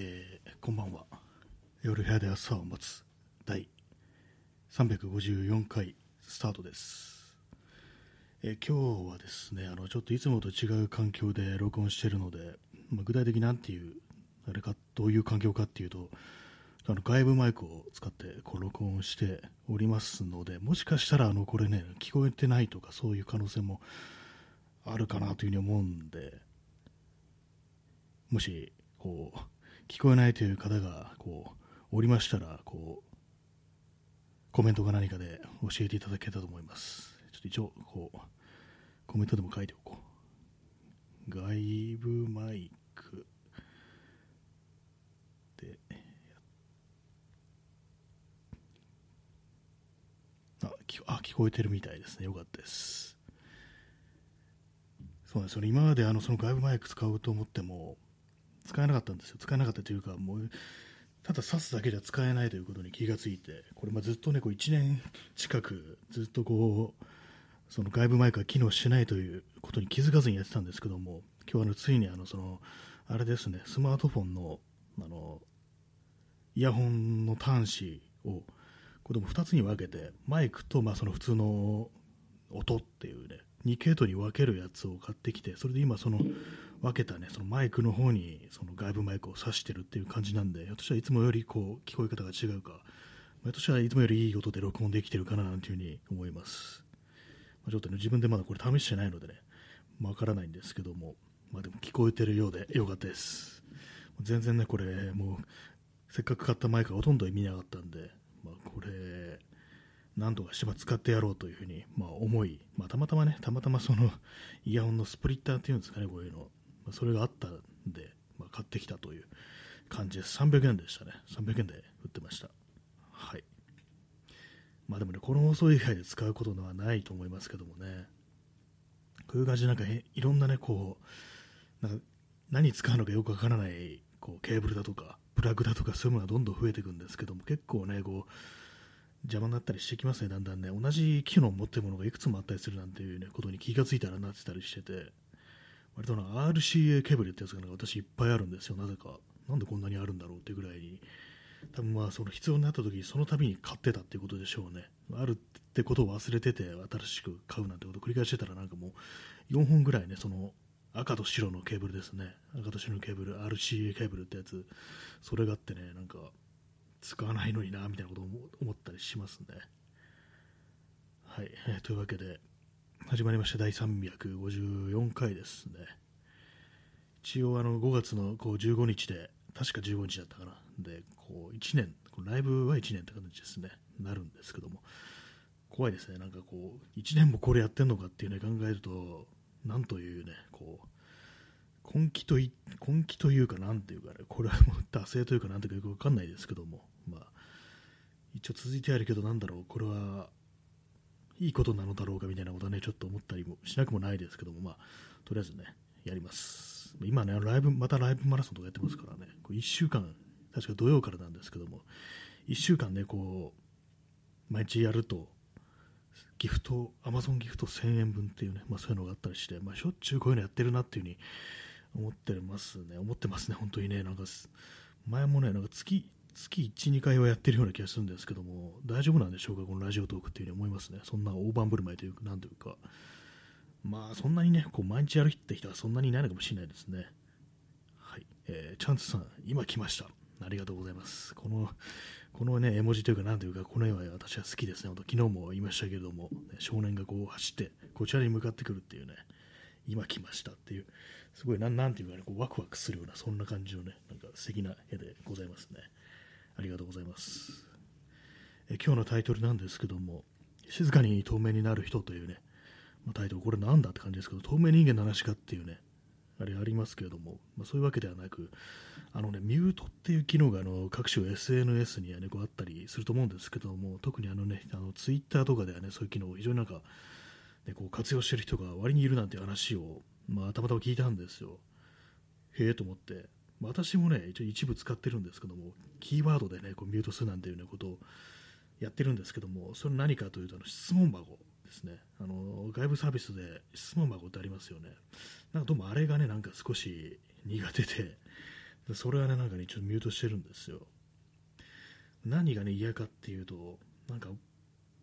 えーこんばんは。夜部屋で朝を待つ。第354回スタートです、えー今日はですねあのちょっといつもと違う環境で録音してるので、まあ、具体的なんていうあれかどういう環境かっていうとあの外部マイクを使ってこう録音しておりますのでもしかしたらあのこれね聞こえてないとかそういう可能性もあるかなというふうに思うんでもしこう聞こえないという方がこうおりましたらこうコメントか何かで教えていただけたと思います。ちょっと一応こうコメントでも書いておこう。外部マイクであ聞あ聞こえてるみたいですね。よかったです。そうですよね。今まであのその外部マイク使おうと思っても使えなかったんですよ。使えなかったというかもうただ挿すだけじゃ使えないということに気がついてこれまずっとねこう1年近くずっとこうその外部マイクが機能しないということに気づかずにやってたんですけども今日あのついにあのそのあれですねスマートフォンのあのイヤホンの端子をこれも2つに分けてマイクとまあその普通の音っていうね2系統に分けるやつを買ってきてそれで今その分けたねそのマイクの方にその外部マイクを挿してるっていう感じなんでひょっとしたらいつもよりこう聞こえ方が違うかひょっとしたらいつもよりいい音で録音できてるかななんていうふうに思います、まあちょっとね自分でまだこれ試してないのでねわからないんですけどもまあでも聞こえてるようでよかったです。全然ねこれもうせっかく買ったマイクがほとんど意味なかったんで、まあ、これなんとかして使ってやろうというふうにまあ思い、まあ、たまたまねたまたまそのイヤホンのスプリッターっていうんですかねこういうの、まあ、それがあったんで、まあ、買ってきたという感じです。300円でしたね。300円で売ってました。はい。まあでもねこの放送以外で使うことのはないと思いますけどもね。こういう感じでなんかいろんなねこうなんか何使うのかよくわからないこうケーブルだとかプラグだとかそういうものがどんどん増えていくんですけども結構ねこう邪魔になったりしてきますねだんだんね。同じ機能を持ってるものがいくつもあったりするなんていう、ね、ことに気がついたらなってたりしてて。割とな RCA ケーブルってやつがなんか私いっぱいあるんですよ。なぜか。なんでこんなにあるんだろうってぐらいに。多分まあその必要になった時その度に買ってたっていうことでしょうね。あるってことを忘れてて新しく買うなんてことを繰り返してたらなんかもう4本ぐらいねその赤と白のケーブルですね。赤と白のケーブル RCA ケーブルってやつ。それがあってねなんか使わないのになみたいなことを思思ったりしますね。はい、えーというわけで始まりました。第354回ですね。一応あの5月のこう15日で確か15日だったかな。でこう1年ライブは1年って感じですね。なるんですけども。怖いですね。なんかこう1年もこれやってんのかっていうね考えるとなんというねこう根気とい根気というかなんていうかねこれはもう惰性というかなんていうかよくわかんないですけども。まあ一応続いてあるけどなんだろう。これはいいことなのだろうかみたいなことはねちょっと思ったりもしなくもないですけどもまあとりあえずねやります。今ねライブまたライブマラソンとかやってますからね。こう1週間確か土曜からなんですけども1週間ねこう毎日やるとギフトアマゾンギフト1000円分っていうね、まあ、そういうのがあったりして、まあ、しょっちゅうこういうのやってるなっていうふうに思ってますね。思ってますね本当にね。なんか前もねなんか月月1、2回はやってるような気がするんですけども、大丈夫なんでしょうか、このラジオトークっていうふうに思いますね。そんな大盤振る舞いというか、なんというか、まあ、そんなにね、こう毎日やるって人はそんなにいないのかもしれないですね。はい。えー、チャンスさん、今来ました。ありがとうございます。この、このね、絵文字というか、なんというか、この絵は私は好きですね。本当昨日も言いましたけれども、少年がこう走って、こちらに向かってくるっていうね、今来ましたっていう、すごい、なんなんていうかね、こうワクワクするような、そんな感じのね、なんか素敵な絵でございますね。ありがとうございます。え今日のタイトルなんですけども、静かに透明になる人というね、まタイトル、これなんだって感じですけど、透明人間の話かっていうね、あれありますけれども、まあ、そういうわけではなく、あのね、ミュートっていう機能があの各種 SNS には、ね、こうあったりすると思うんですけども、特にあのね、あのツイッターとかではね、そういう機能を非常になんか、ね、こう活用してる人が割にいるなんて話を、まあ、たまたま聞いたんですよ。へえと思って、私もね、一応一部使ってるんですけども、キーワードでね、こうミュートするなんていう、ね、ことをやってるんですけども、それ何かというと、あの質問箱ですね。あの外部サービスで質問箱ってありますよね。なんかどうもあれがね、なんか少し苦手で、でそれはね、なんかね、ちょっとミュートしてるんですよ。何がね、嫌かっていうと、なんか、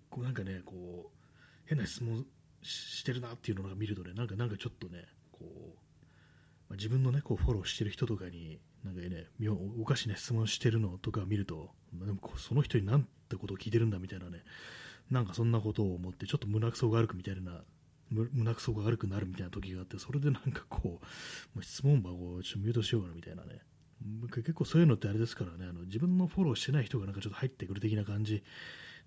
こうなんかね、こう、変な質問してるなっていうのを見るとね、なんか、なんかちょっとね、こう、まあ、自分のね、こうフォローしてる人とかに、なんかね、おかしな質問してるのとか見ると、まあ、でもその人になんてことを聞いてるんだみたいなね、なんかそんなことを思って、ちょっと胸くそが悪くみたいな、胸くそが悪くなるみたいな時があって、それでなんかこう、もう質問箱をちょっとミュートしようかなみたいなね、結構そういうのってあれですからね、あの自分のフォローしてない人がなんかちょっと入ってくる的な感じ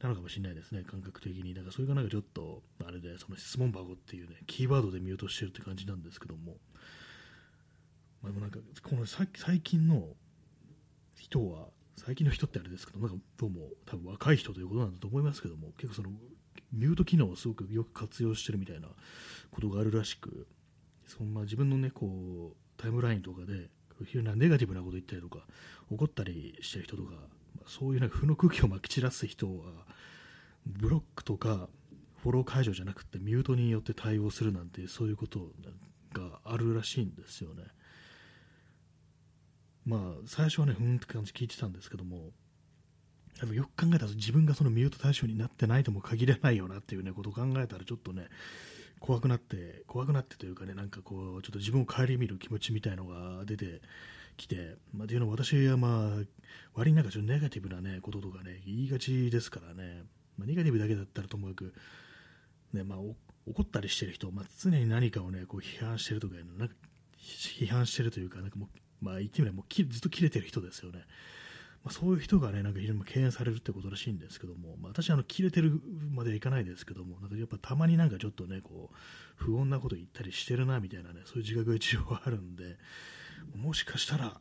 なのかもしれないですね、感覚的に。だからそれがなんかちょっと、あれで、その質問箱っていうね、キーワードでミュートしてるって感じなんですけども、まあ、なんかこの最近の人は、最近の人ってあれですけど、なんかどうも多分若い人ということなんだと思いますけども、結構そのミュート機能をすごくよく活用してるみたいなことがあるらしく、そんな自分のね、こう、タイムラインとかで、非常にネガティブなこと言ったりとか、怒ったりしてる人とか、そういうなんか負の空気をまき散らす人は、ブロックとかフォロー解除じゃなくてミュートによって対応するなんてそういうことがあるらしいんですよね。まあ最初はね、ふんって感じ聞いてたんですけども、でもよく考えたら自分がそのミュート対象になってないとも限らないよなっていうねことを考えたらちょっとね怖くなって怖くなってというかねなんかこうちょっと自分を顧みる気持ちみたいのが出てきて、まあ、っていうのは私はまあ割になんかちょっとネガティブなねこととかね言いがちですからね、まあ、ネガティブだけだったらともかくねまあ怒ったりしてる人、まあ、常に何かをねこう批判してるとかなんか批判してるというかなんかもうまあ言ってみればもうずっと切れてる人ですよね。まあ、そういう人がね、なんか非常に敬遠されるってことらしいんですけども、まあ、私あの切れてるまではいかないですけども、なんかやっぱたまになんかちょっとね、こう、不穏なこと言ったりしてるなみたいなね、そういう自覚が一応あるんで、もしかしたら、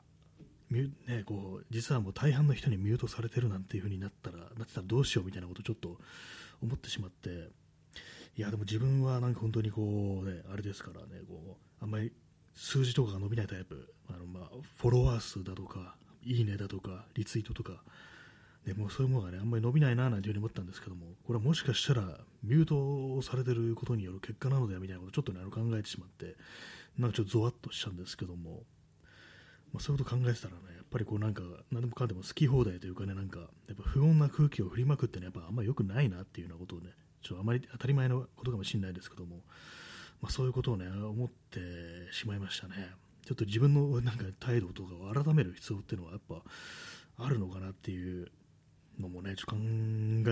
ね、こう実はもう大半の人にミュートされてるなんていう風になったら、なってたらどうしようみたいなことをちょっと思ってしまって、いや、でも自分はなんか本当にこう、ね、あれですからね、こう、あんまり数字とかが伸びないタイプ、あのまあフォロワー数だとか、いいねだとか、リツイートとか、でもそういうものがね、あんまり伸びないななんていうふに思ったんですけども、これはもしかしたら、ミュートされてることによる結果なのではみたいなことをちょっとね、あの考えてしまって、なんかちょっとゾワッとしちゃうんですけども、まあ、そういうこと考えてたらね、やっぱりこうなんか、何でもかんでも好き放題というかね、なんか、やっぱ不穏な空気を振りまくってね、やっぱあんまり良くないなっていうようなことをね、ちょっとあまり当たり前のことかもしれないですけども、まあ、そういうことをね、思ってしまいましたね。ちょっと自分のなんか態度とかを改める必要っていうのはやっぱあるのかなっていうのもね、ちょっと考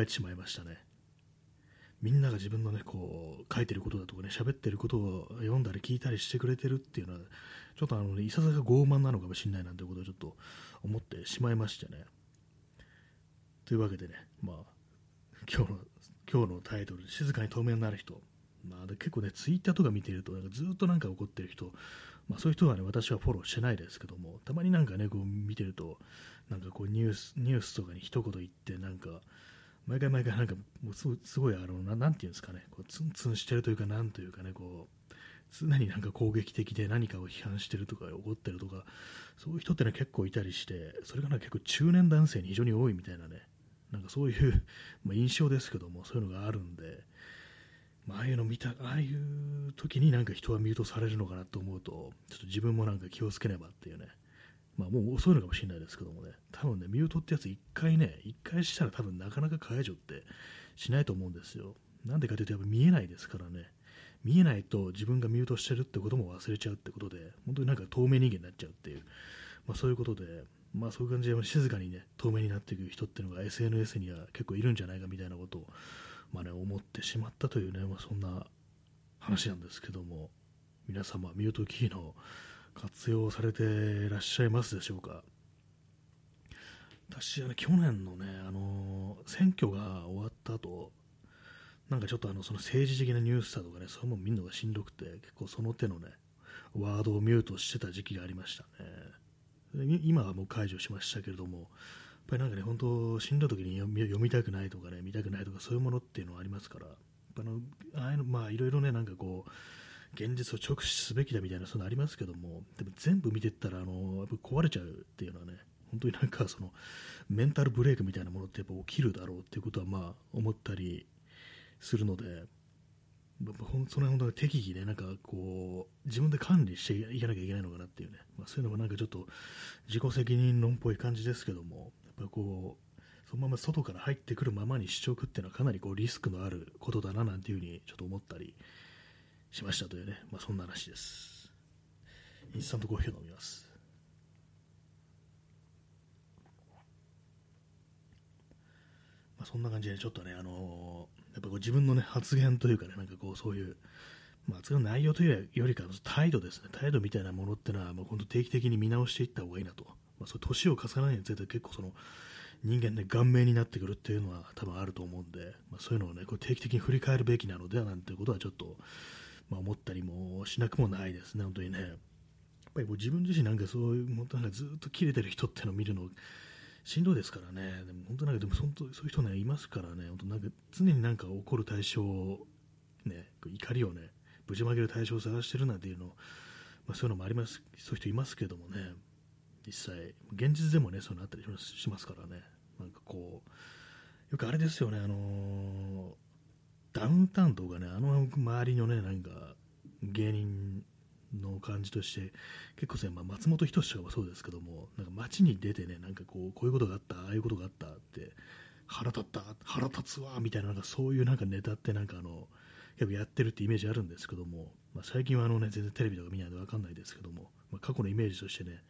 えてしまいましたね。みんなが自分のね、こう、書いてることだとかね、喋ってることを読んだり聞いたりしてくれてるっていうのは、ちょっとあの、ね、いささか傲慢なのかもしれないなんてことをちょっと思ってしまいましてね。というわけでね、まあ、今日の、今日のタイトル、静かに透明になる人。まあ、結構ね、ツイッターとか見てると、なんかずっとなんか怒ってる人まあ、そういう人はね、私はフォローしてないですけども、たまになんかね、こう見てると、なんかこうニュース、ニュースとかに一言言って、なんか、毎回毎回なんか、もうすごい、あの、ななんていうんですかね、こうツンツンしてるというか、なんというかね、こう、常になんか攻撃的で何かを批判してるとか怒ってるとかそういう人ってね結構いたりしてそれがね結構中年男性に非常に多いみたいなねなんかそういう、まあ、印象ですけどもそういうのがあるんでまあ、ああいうの見た、ああいう時になんか人はミュートされるのかなと思うと、ちょっと自分もなんか気をつけねばっていうね、まあもう遅いのかもしれないですけどもね、多分ね、ミュートってやつ一回ね、一回したら多分なかなか解除ってしないと思うんですよ。なんでかというとやっぱ見えないですからね。見えないと自分がミュートしてるってことも忘れちゃうってことで、本当になんか透明人間になっちゃうっていう、まあそういうことで、まあそういう感じで静かにね、透明になっていく人っていうのが SNS には結構いるんじゃないかみたいなことをまあね、思ってしまったというね、まあ、そんな話なんですけども、皆様、ミュートキーの活用されていらっしゃいますでしょうか？私はね、去年のね、あのー、選挙が終わった後、なんかちょっとあのその政治的なニュースだとかね、そういうもん見るのがしんどくて、結構その手のね、ワードをミュートしてた時期がありましたね。今はもう解除しましたけれども、ぱりなんかね、本当、死んだ時に読みたくないとかね、見たくないとか、そういうものっていうのはありますから、あのああいうの、まあ、いろいろね、なんかこう、現実を直視すべきだみたいな、そういうのありますけども、でも全部見てったら、あの、やっぱ壊れちゃうっていうのはね、本当になんかその、メンタルブレイクみたいなものってやっぱ起きるだろうっていうことは、まあ、思ったりするので、やっぱほんそれは本当適宜ね、なんかこう、自分で管理していかなきゃいけないのかなっていうね、まあ、そういうのもなんかちょっと自己責任論っぽい感じですけども、ぱこう、そのまま外から入ってくるままに試食っていうのはかなりこうリスクのあることだななんていうふうにちょっと思ったりしましたというね、まあ、そんな話です。インスタントコーヒーを飲みます。まあ、そんな感じでちょっとね、あのーやっぱこう自分の、ね、発言というかね、なんかこうそういう、まあ、その内容というよりか態度ですね、態度みたいなものってのは、もう本当定期的に見直していった方がいいなと、まあ、そう年を重ねないにつれて結構その人間ね、顔面になってくるっていうのは多分あると思うんで、まあ、そういうのをね、こう定期的に振り返るべきなのではなんていうことはちょっと、まあ、思ったりもしなくもないですね、本当にね。やっぱりこう自分自身なんかそういう、なんかずっと切れてる人っていうのを見るのしんどいですからね、でも本当なんかでも本当そういう人ねいますからね、本当なんか常になんか怒る対象を、ね、怒りをね、ぶちまける対象を探してるなんていうの、まあ、そういうのもあります、そういう人いますけどもね、実際、現実でもね、そういうのあったりしますからね、なんかこう、よくあれですよね、あの、ダウンタウンとかね、あの周りのね、なんか芸人の感じとして結構、まあ、松本人志とかもそうですけどもなんか街に出てねなんかこうこういうことがあったああいうことがあったって腹立った腹立つわみたいななんかそういうなんかネタってなんかあの結構やってるってイメージあるんですけども、まあ、最近はあの、ね、全然テレビとか見ないので分かんないですけども、まあ、過去のイメージとしてね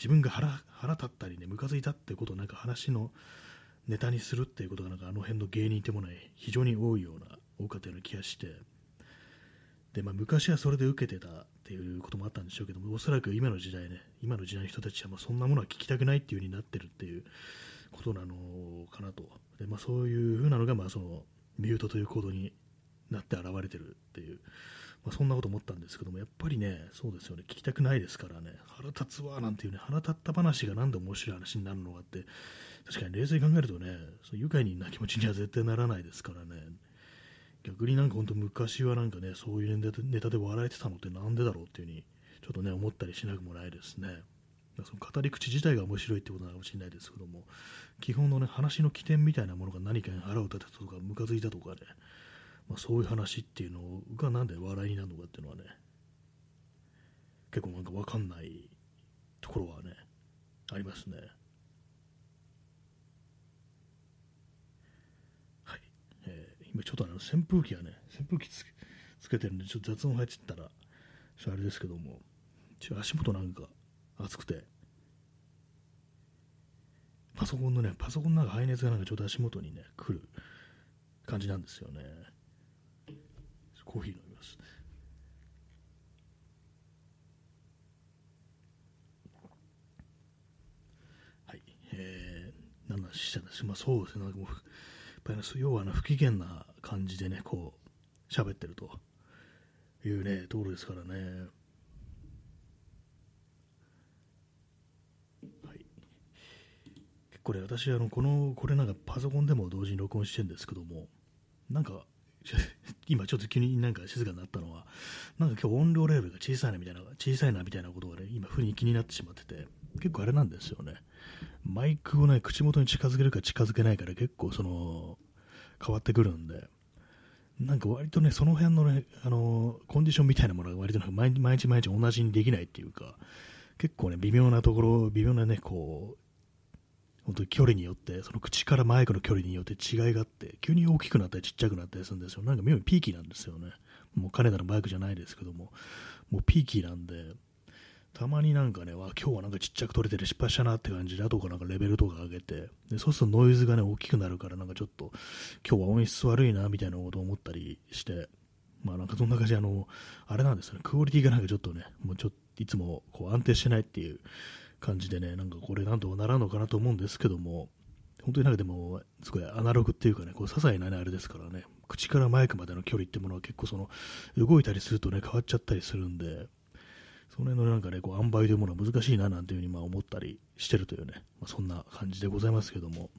自分が腹腹立ったりねムカついたってことをなんか話のネタにするっていうことがなんかあの辺の芸人ってものは非常に多いような多かったような気がしてで、まあ、昔はそれで受けてたっていうこともあったんでしょうけども、おそらく今の時代ね、今の時代の人たちはまそんなものは聞きたくないっていう風になってるっていうことなのかなと。で、まあ、そういう風なのが、まあ、その、ミュートという行動になって現れてるっていう、まあ、そんなこと思ったんですけども、やっぱりね、そうですよね、聞きたくないですからね、腹立つわなんていうね、腹立った話がなんで面白い話になるのかって、確かに冷静に考えるとね、そう愉快な気持ちには絶対ならないですからね。逆になんか本当昔はなんかね、そういうネタで笑えてたのってなんでだろうっていうふうに、ちょっとね、思ったりしなくもないですね。その語り口自体が面白いってことなのかもしれないですけども、基本のね、話の起点みたいなものが何かに腹を立てたとか、ムカついたとかね、まあ、そういう話っていうのがなんで笑いになるのかっていうのはね、結構なんかわかんないところはね、ありますねはい。今ちょっとあの扇風機がね、扇風機つつけてるんで、ちょっと雑音入ってったら、ちょあれですけども、ちょ足元なんか熱くて、パソコンのね、パソコンの中排熱がなんかちょっと足元にね、来る感じなんですよね。コーヒー飲みます。はい、えー、何の話したんです？まあそうですね、なんかもう、ぱり、ね、要は不機嫌な感じでね、こう、喋ってるというね、ところですからね。はい。結構ね、私、あの、この、これなんかパソコンでも同時に録音してるんですけども、なんか、今ちょっと急になんか静かになったのは、なんか今日音量レベルが小さいなみたいな、小さいなみたいなことがね、今、ふに気になってしまってて、結構あれなんですよね。マイクをね、口元に近づけるか近づけないから結構その、変わってくるんで、なんか割とね、その辺のね、あのコンディションみたいなものが割と毎日毎日毎日同じにできないっていうか、結構ね、微妙なところ、微妙なね、こう、本当に距離によって、その口からマイクの距離によって違いがあって、急に大きくなったりちっちゃくなったりするんですよ。なんか妙にピーキーなんですよね。もう金田のマイクじゃないですけども、もうピーキーなんで、たまになんかね、わ今日はなんかちっちゃく撮れてる失敗したなって感じで、後からなんかレベルとか上げて、でそうするとノイズがね、大きくなるから、なんかちょっと、今日は音質悪いな、みたいなことを思ったりして、まあなんかそんな感じで、あの、あれなんですよね、クオリティがなんかちょっとね、もうちょっといつもこう安定してないっていう感じでね、なんかこれなんとかならんのかなと思うんですけども、本当になんかでも、すごいアナログっていうかね、こう些細なね、あれですからね、口からマイクまでの距離ってものは結構その、動いたりするとね、変わっちゃったりするんで、その辺のなんかね、こう、塩梅というものは難しいななんていうふうにまあ思ったりしてるというね、まあ、そんな感じでございますけども、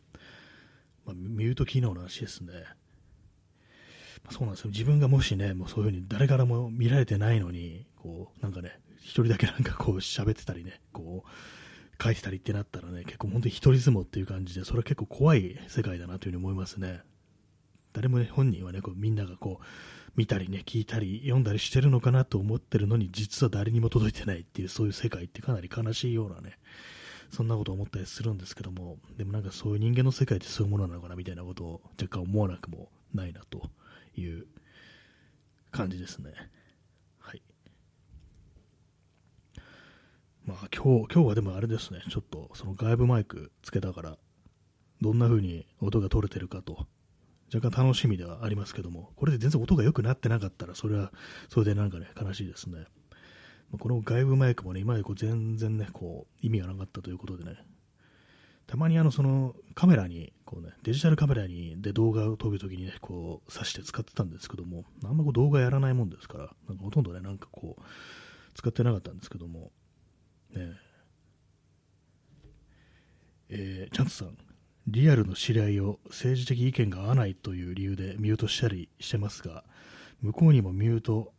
まあ、ミュート機能の話ですね。まあ、そうなんですよ。自分がもしね、もうそういうふうに誰からも見られてないのに、こう、なんかね、一人だけなんかこう喋ってたりね、こう、書いてたりってなったらね、結構本当に一人相撲っていう感じで、それは結構怖い世界だなというふうに思いますね。誰もね、本人はね、こうみんながこう、見たりね、聞いたり、読んだりしてるのかなと思ってるのに、実は誰にも届いてないっていう、そういう世界ってかなり悲しいようなね、そんなこと思ったりするんですけども、でもなんかそういう人間の世界ってそういうものなのかなみたいなことを若干思わなくもないなという感じですね。はい。まあ今日、今日はでもあれですね、ちょっとその外部マイクつけたから、どんな風に音が取れてるかと。若干楽しみではありますけども、これで全然音が良くなってなかったら、それはそれでなんかね、悲しいですね。この外部マイクもね、今までこう全然ね、こう、意味がなかったということでね、たまにあの、その、カメラに、こうね、デジタルカメラに、で動画を撮るときにね、こう、挿して使ってたんですけども、あんまこう動画やらないもんですから、なんかほとんどね、なんかこう、使ってなかったんですけども、ねえー、チャンツさん、リアルの知り合いを政治的意見が合わないという理由でミュートしたりしてますが、向こうにもミュート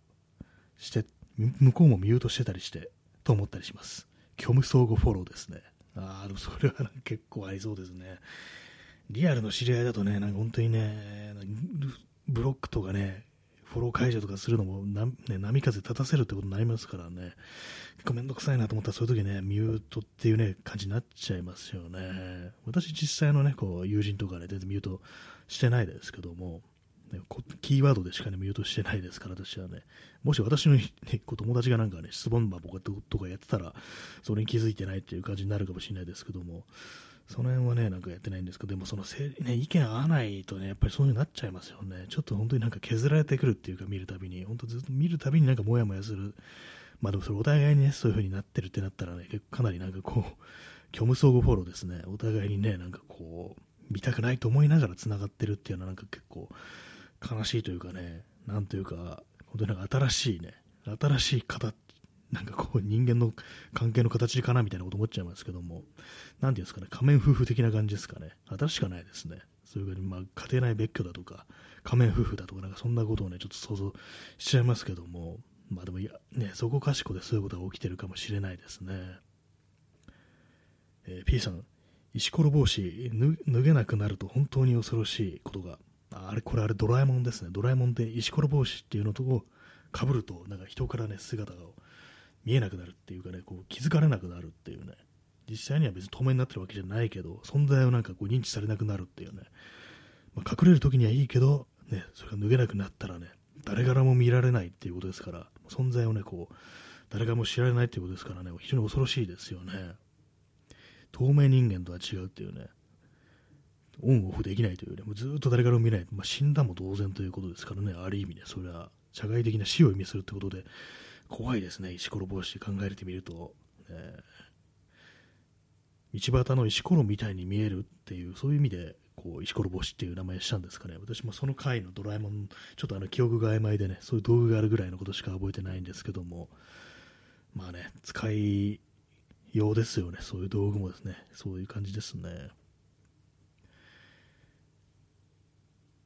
して、向こうもミュートしてたりして、と思ったりします。虚無相互フォローですね。ああ、でもそれは結構ありそうですね。リアルの知り合いだとね、なんか本当にね、ブロックとかね、フォロー解除とかするのもな、ね、波風立たせるってことになりますからね、結構めんどくさいなと思ったら、そういう時ね、ミュートっていうね、感じになっちゃいますよね。私実際のね、こう、友人とかね、全然ミュートしてないですけども、ね、キーワードでしかね、ミュートしてないですから、私はね。もし私の、ね、友達がなんかね、質問箱とかやってたら、それに気づいてないっていう感じになるかもしれないですけども、その辺はね、なんかやってないんですけど、でもそのせ、ね、意見合わないとね、やっぱりそういう風になっちゃいますよね。ちょっと本当になんか削られてくるっていうか、見るたびに、本当ずっと見るたびになんかモヤモヤする。まあでもそれお互いにね、そういう風になってるってなったらね、結構かなりなんかこう、虚無相互フォローですね。お互いにね、なんかこう、見たくないと思いながら繋がってるっていうのはなんか結構悲しいというかね、なんというか、本当になんか新しいね、新しい形なんかこう人間の関係の形かなみたいなこと思っちゃいますけども、なんていうんですかね、仮面夫婦的な感じですかね。新しくないですね。そういうふうに、まあ、家庭内別居だとか、仮面夫婦だとか、なんかそんなことをね、ちょっと想像しちゃいますけども、まあでも、いや、ね、そこかしこでそういうことが起きてるかもしれないですね。えー、P さん、石ころ帽子脱げなくなると本当に恐ろしいことが、あれ、これあれドラえもんですね。ドラえもんで石ころ帽子っていうのとを被ると、なんか人からね、姿が見えなくなるっていうかね、こう気づかれなくなるっていうね、実際には別に透明になってるわけじゃないけど、存在をなんかこう認知されなくなるっていうね、まあ、隠れる時にはいいけど、ね、それが脱げなくなったらね、誰からも見られないっていうことですから、存在をね、こう、誰かも知られないっていうことですからね、非常に恐ろしいですよね。透明人間とは違うっていうね、オンオフできないというね、もうずっと誰からも見ない、まあ、死んだも同然ということですからね、ある意味ね、それは社会的な死を意味するってことで、怖いですね、石ころ帽子考えてみると、えー、道端の石ころみたいに見えるっていう、そういう意味で、こう石ころ帽子っていう名前したんですかね。私もその回のドラえもん、ちょっとあの記憶が曖昧でね、そういう道具があるぐらいのことしか覚えてないんですけども、まあね、使いようですよね、そういう道具もですね、そういう感じですね。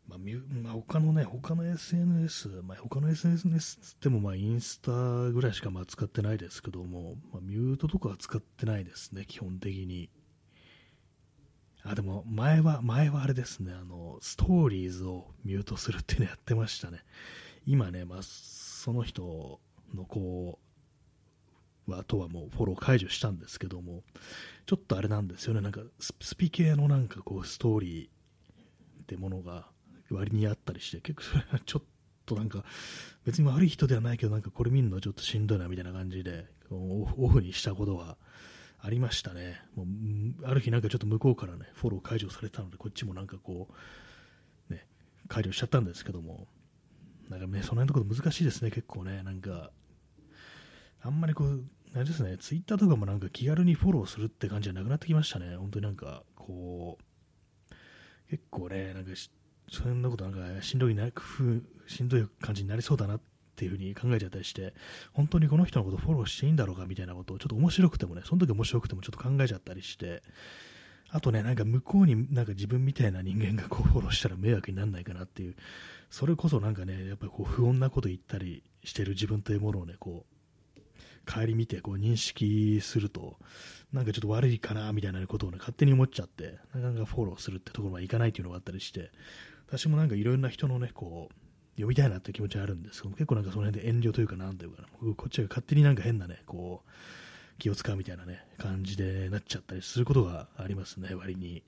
まあ、まあ、他のね、他の SNS、まあ、他の SNS つっても、まあ、インスタぐらいしかまあ使ってないですけども、まあ、ミュートとかは使ってないですね、基本的に。あ、でも、前は、前はあれですね、あの、ストーリーズをミュートするっていうのやってましたね。今ね、まあ、その人のこう、は、とはもうフォロー解除したんですけども、ちょっとあれなんですよね、なんかスピ系のなんかこう、ストーリーってものが、割にあったりして、結構それはちょっとなんか、別に悪い人ではないけど、なんかこれ見るのはちょっとしんどいなみたいな感じで、オフにしたことはありましたね。もうある日なんかちょっと向こうからね、フォロー解除されたので、こっちもなんかこう、ね、解除しちゃったんですけども、なんかね、その辺のところ難しいですね、結構ね、なんか、あんまりこう、あれですね、ツイッターとかもなんか気軽にフォローするって感じじゃなくなってきましたね、本当になんか、こう、結構ね、なんかそんなことなんかしんどいなしんどい感じになりそうだなっていうふうに考えちゃったりして本当にこの人のことフォローしていいんだろうかみたいなことをちょっと面白くてもねその時面白くてもちょっと考えちゃったりしてあとねなんか向こうになんか自分みたいな人間がこうフォローしたら迷惑にならないかなっていうそれこそなんかねやっぱりこう不穏なこと言ったりしてる自分というものをねこう帰り見てこう認識すると、なんかちょっと悪いかなみたいなことをね、勝手に思っちゃって、なかなかフォローするってところまでいかないっていうのがあったりして、私もなんかいろんな人のね、こう、読みたいなって気持ちはあるんですけど結構なんかその辺で遠慮というか、なんていうかな、こっちが勝手になんか変なね、こう、気を使うみたいなね、感じでなっちゃったりすることがありますね、割に。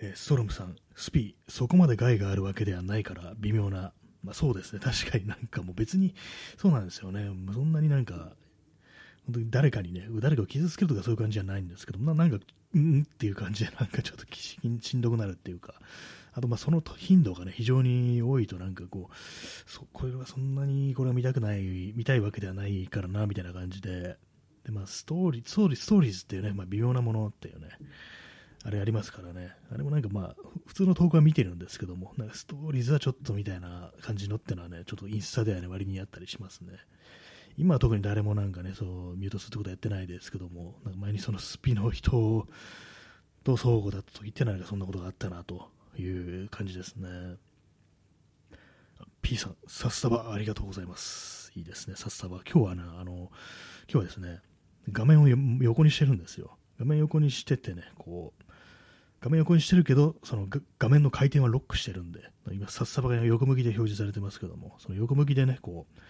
えー、ストロムさん、スピー、そこまで害があるわけではないから微妙な、まあ、そうですね、確かになんかもう別にそうなんですよね、そんなになんか、本当に誰かにね、誰かを傷つけるとかそういう感じじゃないんですけど、ななんか、んっていう感じで、なんかちょっとしんどくなるっていうか、あとまあその頻度がね、非常に多いと、なんかこう、そこれはそんなにこれは見たくない、見たいわけではないからな、みたいな感じで、でまあ、ストーリー、ストーリー、ストーリーズっていうね、まあ、微妙なものっていうね、あれありますからね、あれもなんかまあ、普通の投稿は見てるんですけども、なんかストーリーズはちょっとみたいな感じのってのはね、ちょっとインスタではね、割にあったりしますね。今は特に誰もなんかね、そう、ミュートするってことはやってないですけども、なんか前にそのスピの人と相互だった時ってなんかそんなことがあったなという感じですね。P さん、サッサバありがとうございます。いいですね、サッサバ。今日はね、あの、今日はですね、画面を横にしてるんですよ。画面横にしててね、こう、画面横にしてるけど、その画面の回転はロックしてるんで、今、サッサバが横向きで表示されてますけども、その横向きでね、こう、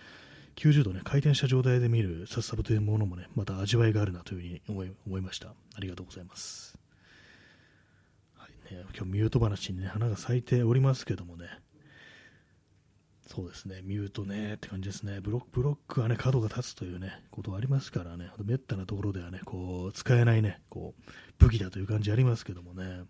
90度ね、回転した状態で見るサッサバというものもね、また味わいがあるなというふうに思い思いました。ありがとうございます。ね、今日ミュート話にね、花が咲いておりますけどもね、そうですね、ミュートねって感じですね。ブロック、ブロックはね、角が立つというね、ことはありますからね、めったなところではね、こう、使えないね、こう、武器だという感じありますけどもね。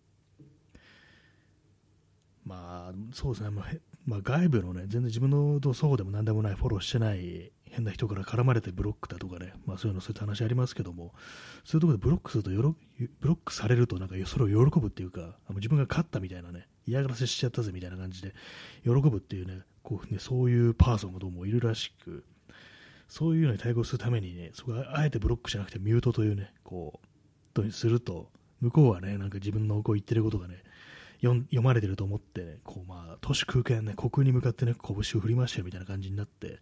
まあ、そうですね、まあ、まあ、外部のね、全然自分のそうでも何でもない、フォローしてない変な人から絡まれてブロックだとかね、まあ、そういうのそういった話ありますけども、そういうところでブロックすると、ブロックされると、なんかそれを喜ぶっていうか、自分が勝ったみたいなね、嫌がらせしちゃったぜみたいな感じで、喜ぶっていうね、こうねそういうパーソンがどうもいるらしく、そういうのに対抗するためにね、そこはあえてブロックじゃなくてミュートというね、こう、とにすると、向こうはね、なんか自分のこう言ってることがね、読まれてると思って、ね、こうまあ、都市空間ね、国に向かってね、拳を振り回してるみたいな感じになって、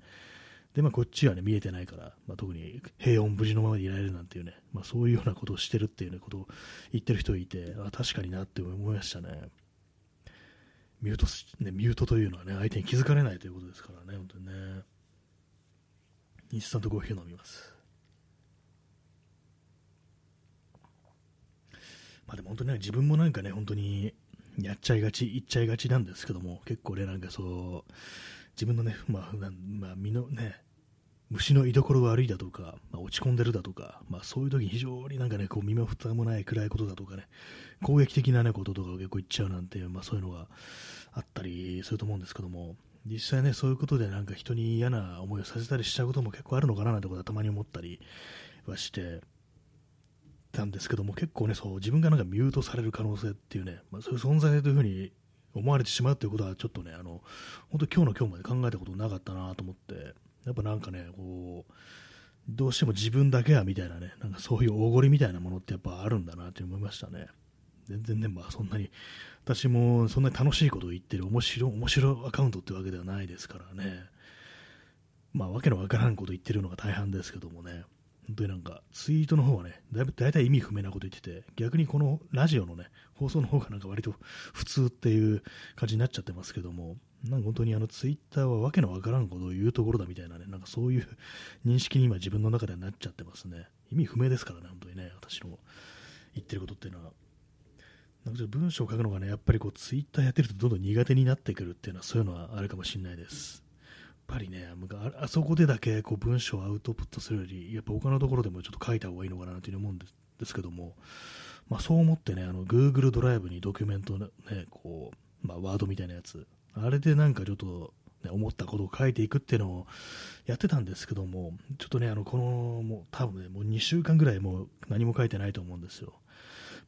で、まあ、こっちはね、見えてないから、まあ、特に平穏無事のままでいられるなんていうね、まあ、そういうようなことをしてるっていうね、ことを言ってる人いて、あ確かになって思いましたね。ミュート、ね、ミュートというのはね、相手に気づかれないということですからね、本当にね。インスタントコーヒー飲みます。まあでも本当にね、自分もなんかね、本当にやっちゃいがち、言っちゃいがちなんですけども、結構ね、なんかそう、自分のね、まあ、まあ、身のね、虫の居所が悪いだとか、まあ、落ち込んでるだとか、まあ、そういう時に非常になんかね、こう身も蓋もない暗いことだとかね、攻撃的な、ね、こととかを結構言っちゃうなんて、まあ、そういうのがあったりすると思うんですけども、実際ね、そういうことでなんか人に嫌な思いをさせたりしちゃうことも結構あるのかななんてことはたまに思ったりはしてたんですけども、結構ね、そう自分がなんかミュートされる可能性っていうね、まあ、そういう存在というふうに思われてしまうということはちょっとね、あの、本当今日の今日まで考えたことなかったなと思って、やっぱなんかね、こう、どうしても自分だけはみたいなね、なんかそういうおごりみたいなものってやっぱあるんだなって思いましたね。全然ね、まあそんなに、私もそんなに楽しいことを言ってる面白面白アカウントってわけではないですからね。まあわけのわからんこと言ってるのが大半ですけどもね。本当になんかツイートの方はね、だいぶ大体意味不明なこと言ってて、逆にこのラジオのね、放送の方がなんか割と 普通っていう感じになっちゃってますけども、なんか本当にあのツイッターはわけのわからんことを言うところだみたいなね、なんかそういう認識に今自分の中ではなっちゃってますね。意味不明ですからね、本当にね、私の言ってることっていうのは。なんか文章を書くのがね、やっぱりこうツイッターやってるとどんどん苦手になってくるっていうのはそういうのはあるかもしれないです。ぱりね、あそこでだけこう文章をアウトプットするより、やっぱ他のところでもちょっと書いた方がいいのかなというふうに思うんですけども、まあ、そう思ってね、あの Google ドライブにドキュメントね、こう、まあ、ワードみたいなやつ、あれでなんかちょっと、ね、思ったことを書いていくっていうのをやってたんですけども、ちょっとね、あのこの、もう多分ね、もう2週間ぐらいもう何も書いてないと思うんですよ。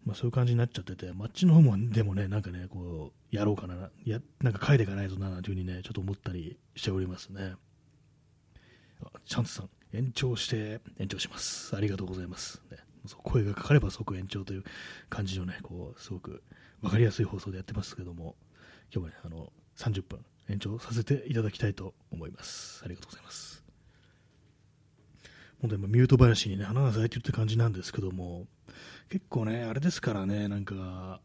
まあ、そういう感じになっちゃってて、マッチの方もでもね、なんかね、こう、やろうかな、やなんか書いていかないとな、というふうにね、ちょっと思ったりしておりますね。チャンスさん、延長して、延長します。ありがとうございます。ね、声がかかれば即延長という感じのね、こう、すごく分かりやすい放送でやってますけども、今日はね、あの、30分延長させていただきたいと思います。ありがとうございます。もうでもミュート林にね、花が咲いてるって感じなんですけども、結構ね、あれですからね、なんか、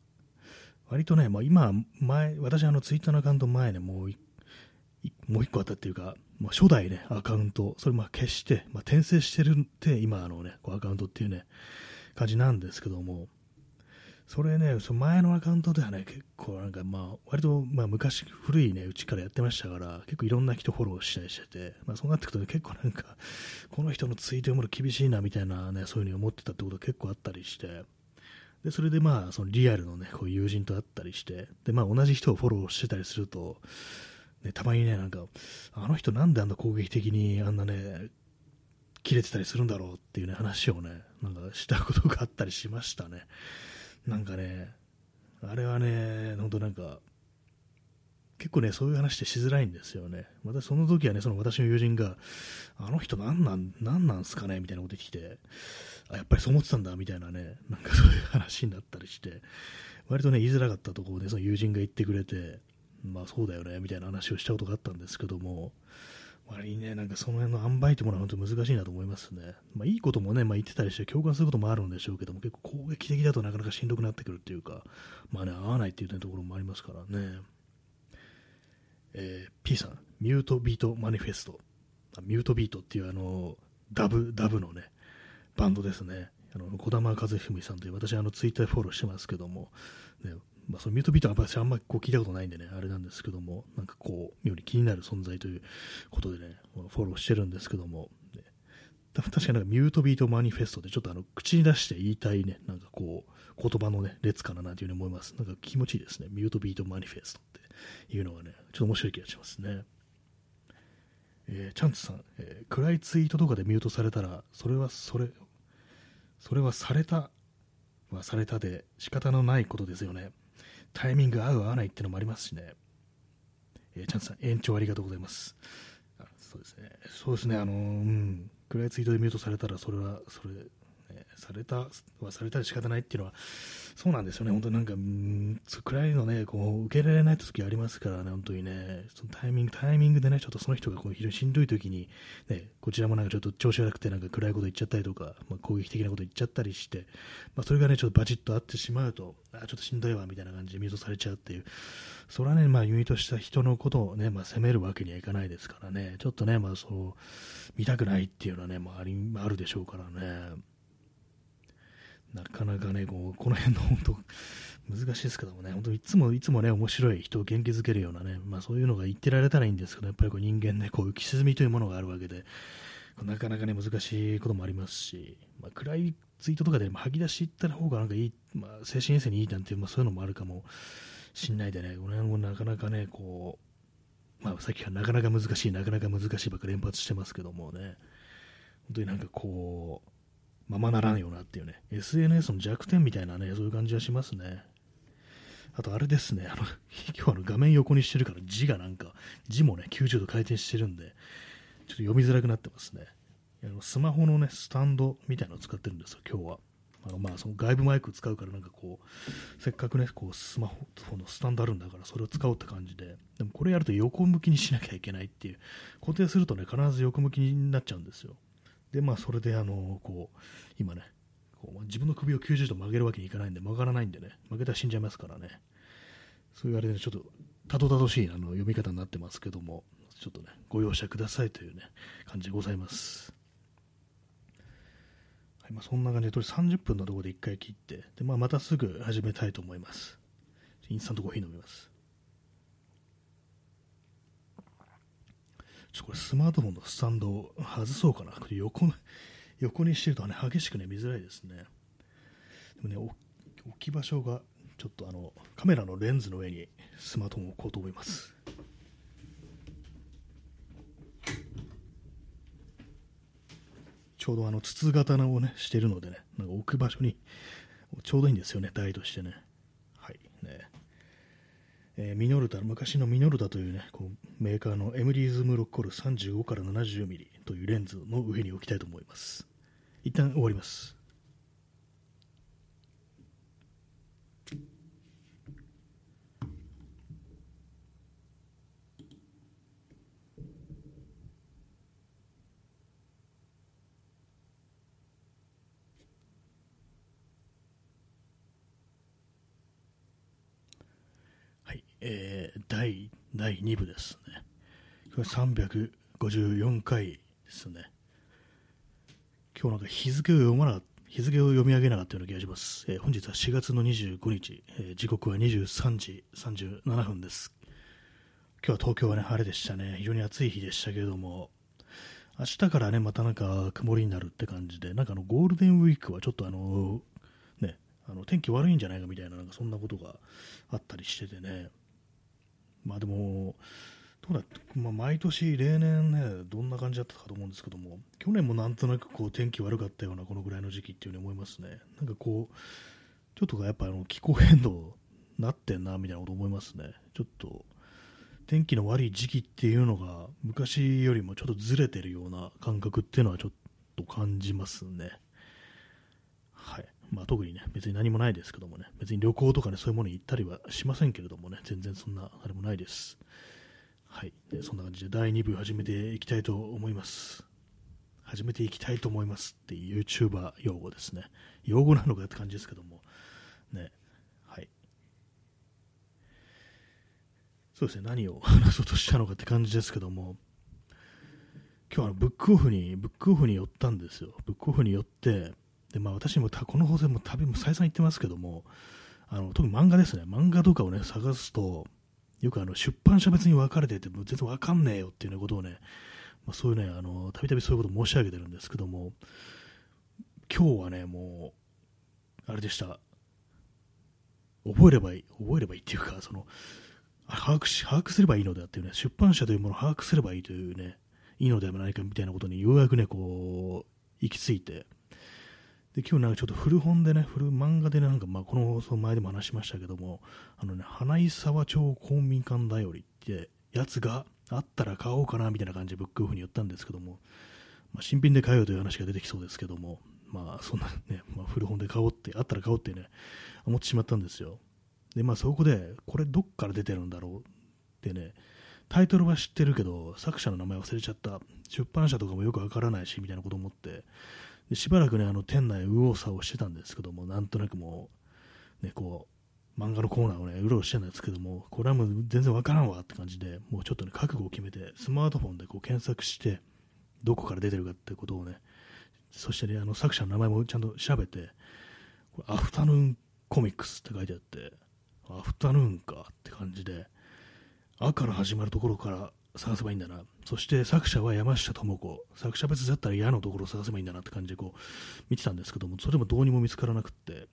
割とね、まあ、今、前、私あのツイッターのアカウント前ね、もうもう一個あったっていうか、まあ、初代ね、アカウント、それまあ消して、まあ、転生してるって、今あのね、こうアカウントっていうね、感じなんですけども、それね、その前のアカウントではね、結構なんかまあ、割とまあ昔、古いね、うちからやってましたから、結構いろんな人フォローしたりしてて、まあそうなってくると、結構なんか、この人のツイート読むの厳しいなみたいなね、そういうふうに思ってたってことが結構あったりして、で、それでまあ、そのリアルのね、こう友人と会ったりして、で、まあ同じ人をフォローしてたりすると、ね、たまにね、なんか、あの人なんであんな攻撃的にあんなね、切れてたりするんだろうっていうね、話をね、なんかしたことがあったりしましたね。なんかね、あれはね、本当なんか、結構ね、そういう話ってしづらいんですよね。またその時はね、その私の友人が、あの人なんなん、なんなんすかねみたいなこと言ってきて、あ、やっぱりそう思ってたんだ、みたいなね、なんかそういう話になったりして、割とね、言いづらかったところで、その友人が言ってくれて、まあそうだよね、みたいな話をしたことがあったんですけども、割にね、なんかその辺の塩梅ってものは本当難しいなと思いますね。まあいいこともね、まあ言ってたりして共感することもあるんでしょうけども、結構攻撃的だとなかなかしんどくなってくるっていうか、まあね、合わないっていう、ね、ところもありますからね。えー、P さん、ミュートビートマニフェスト。ミュートビートっていうあの、ダブ、ダブのね、バンドですね。あの、小玉和文さんという、私あのツイッターフォローしてますけども、ね、まあ、そのミュートビートは私あんまりこう聞いたことないんでね、あれなんですけども、なんかこう、妙に気になる存在ということでね、フォローしてるんですけども、ね、確かになんかミュートビートマニフェストでちょっとあの口に出して言いたいね、なんかこう、言葉のね、列かななんていうふうに思います。なんか気持ちいいですね。ミュートビートマニフェストっていうのがね、ちょっと面白い気がしますね。えー、チャンツさん、えー、暗いツイートとかでミュートされたら、それはそれ、それはされたはされたで仕方のないことですよね。タイミング合う合わないっていうのもありますしね。えー、チャンスさん、延長ありがとうございます。あそうですね。そうですね、あのー、うん、暗いツイートでミュートされたら、それは、それ、されたはされたら仕方ないっていうのは、そうなんですよね、本当になんか、うん、暗いのね、こう、受けられない時ありますからね、本当にね、そのタイミング、タイミングでね、ちょっとその人がこう非常にしんどい時に、ね、こちらもなんかちょっと調子悪くて、なんか暗いこと言っちゃったりとか、まあ、攻撃的なこと言っちゃったりして、まあ、それがね、ちょっとバチッと合ってしまうと、あ、ちょっとしんどいわ、みたいな感じでミュートされちゃうっていう、それはね、まあ、ユニとした人のことをね、まあ、責めるわけにはいかないですからね、ちょっとね、まあ、そう、見たくないっていうのはね、まあ、あり、あるでしょうからね。なかなかね、こうこの辺の本当、難しいですけどもね、本当いつもいつもね、面白い人を元気づけるようなね、まあそういうのが言ってられたらいいんですけど、やっぱりこう人間ね、こう浮き沈みというものがあるわけで、なかなかね、難しいこともありますし、まあ、暗いツイートとかで吐き出しいった方がなんかいい、まあ、精神衛生にいいなんていう、まあ、そういうのもあるかもしんないでね、この辺もなかなかね、こう、まあ、さっきからなかなか難しい、なかなか難しいばっか連発してますけどもね、本当になんかこう、ままならんよなっていうね、SNS の弱点みたいなね、そういう感じはしますね。あとあれですね、あの、今日あの画面横にしてるから字がなんか、字もね、90度回転してるんで、ちょっと読みづらくなってますね。あのスマホのね、スタンドみたいなのを使ってるんですよ、今日は。あのまあ、その外部マイク使うからなんかこう、せっかくね、こうスマホのスタンドあるんだからそれを使おうって感じで、でもこれやると横向きにしなきゃいけないっていう、固定するとね、必ず横向きになっちゃうんですよ。で、まあ、それで、あの、こう、今ね、こう自分の首を90度曲げるわけにいかないんで、曲がらないんでね、負けたら死んじゃいますからね。そういうあれで、ちょっと、たどたどしいあの読み方になってますけども、ちょっとね、ご容赦くださいというね、感じでございます。はい、まあ、そんな感じで、とりあえず30分のところで1回切って、で、まあ、またすぐ始めたいと思います。インスタントコーヒー飲みます。ちょこれスマートフォンのスタンドを外そうかな。これ横 横にしてるとね、激しくね、見づらいですね。でもね、置き場所が、ちょっとあの、カメラのレンズの上にスマートフォンを置こうと思います。ちょうどあの、筒型をね、してるのでね、なんか置く場所に、ちょうどいいんですよね、台としてね。えー、ミノルタ、昔のミノルタというね、こうメーカーのエムリーズムロッコル35から 70mm というレンズの上に置きたいと思います。一旦終わります。えー、第第2部ですね。これ354回ですね。今日なんか日付を読まな。日付を読み上げなかったような気がします。えー、本日は4月の25日、えー、時刻は23時37分です。今日は東京はね、晴れでしたね。非常に暑い日でしたけれども、明日からね、またなんか曇りになるって感じで、なんかあのゴールデンウィークはちょっとあの、ね、あの天気悪いんじゃないかみたいな、なんかそんなことがあったりしててね、まあでも、どうだまあ、毎年、例年ね、どんな感じだったかと思うんですけども、去年もなんとなくこう天気悪かったような、このぐらいの時期っていうふうに思いますね。なんかこう、ちょっとやっぱあの気候変動なってんな、みたいなこと思いますね。ちょっと、天気の悪い時期っていうのが昔よりもちょっとずれてるような感覚っていうのはちょっと感じますね。はい。まあ、特にね、別に何もないですけどもね、別に旅行とかね、そういうものに行ったりはしませんけれどもね、全然そんなあれもないです。はい。でそんな感じで第2部始めていきたいと思います。始めていきたいと思いますっていう YouTuber 用語ですね。用語なのかって感じですけども、ね。はい。そうですね、何を話そうとしたのかって感じですけども、今日はブックオフに、ブックオフに寄ったんですよ。ブックオフに寄って、で、まあ私もこの放送も旅も再三言ってますけども、あの、特に漫画ですね。漫画とかをね、探すと、よくあの、出版社別に分かれてて、全然わかんねえよっていう、ね、ことをね、まあ、そういうね、あの、たびたびそういうことを申し上げてるんですけども、今日はね、もう、あれでした。覚えればいい、覚えればいいっていうか、その、把握し、把握すればいいのであっていうね、出版社というものを把握すればいいというね、いいのではないかみたいなことにようやくね、こう、行き着いて、で今日なんかちょっと古本でね、古漫画で、なんかまあこの放送前でも話しましたけども、あのね、花井沢町公民館だよりってやつがあったら買おうかなみたいな感じでブックオフに言ったんですけども、まあ、新品で買おうという話が出てきそうですけども、まあそんなね、まあ、古本で買おうって、あったら買おうってね、思ってしまったんですよ。で、まあそこで、これどっから出てるんだろうってね、タイトルは知ってるけど、作者の名前忘れちゃった、出版社とかもよくわからないし、みたいなこと思って、でしばらくね、あの店内右往左往してたんですけども、なんとなくもう、ね、こう、漫画のコーナーをね、うろうろしてたんですけども、これはもう全然わからんわって感じで、もうちょっとね、覚悟を決めて、スマートフォンでこう検索して、どこから出てるかってことをね、そしてね、あの作者の名前もちゃんと調べて、アフタヌーンコミックスって書いてあって、アフタヌーンかって感じで、あから始まるところから探せばいいんだな。そして作者は山下智子。作者別だったら嫌のところを探せばいいんだなって感じでこう見てたんですけども、それもどうにも見つからなくって、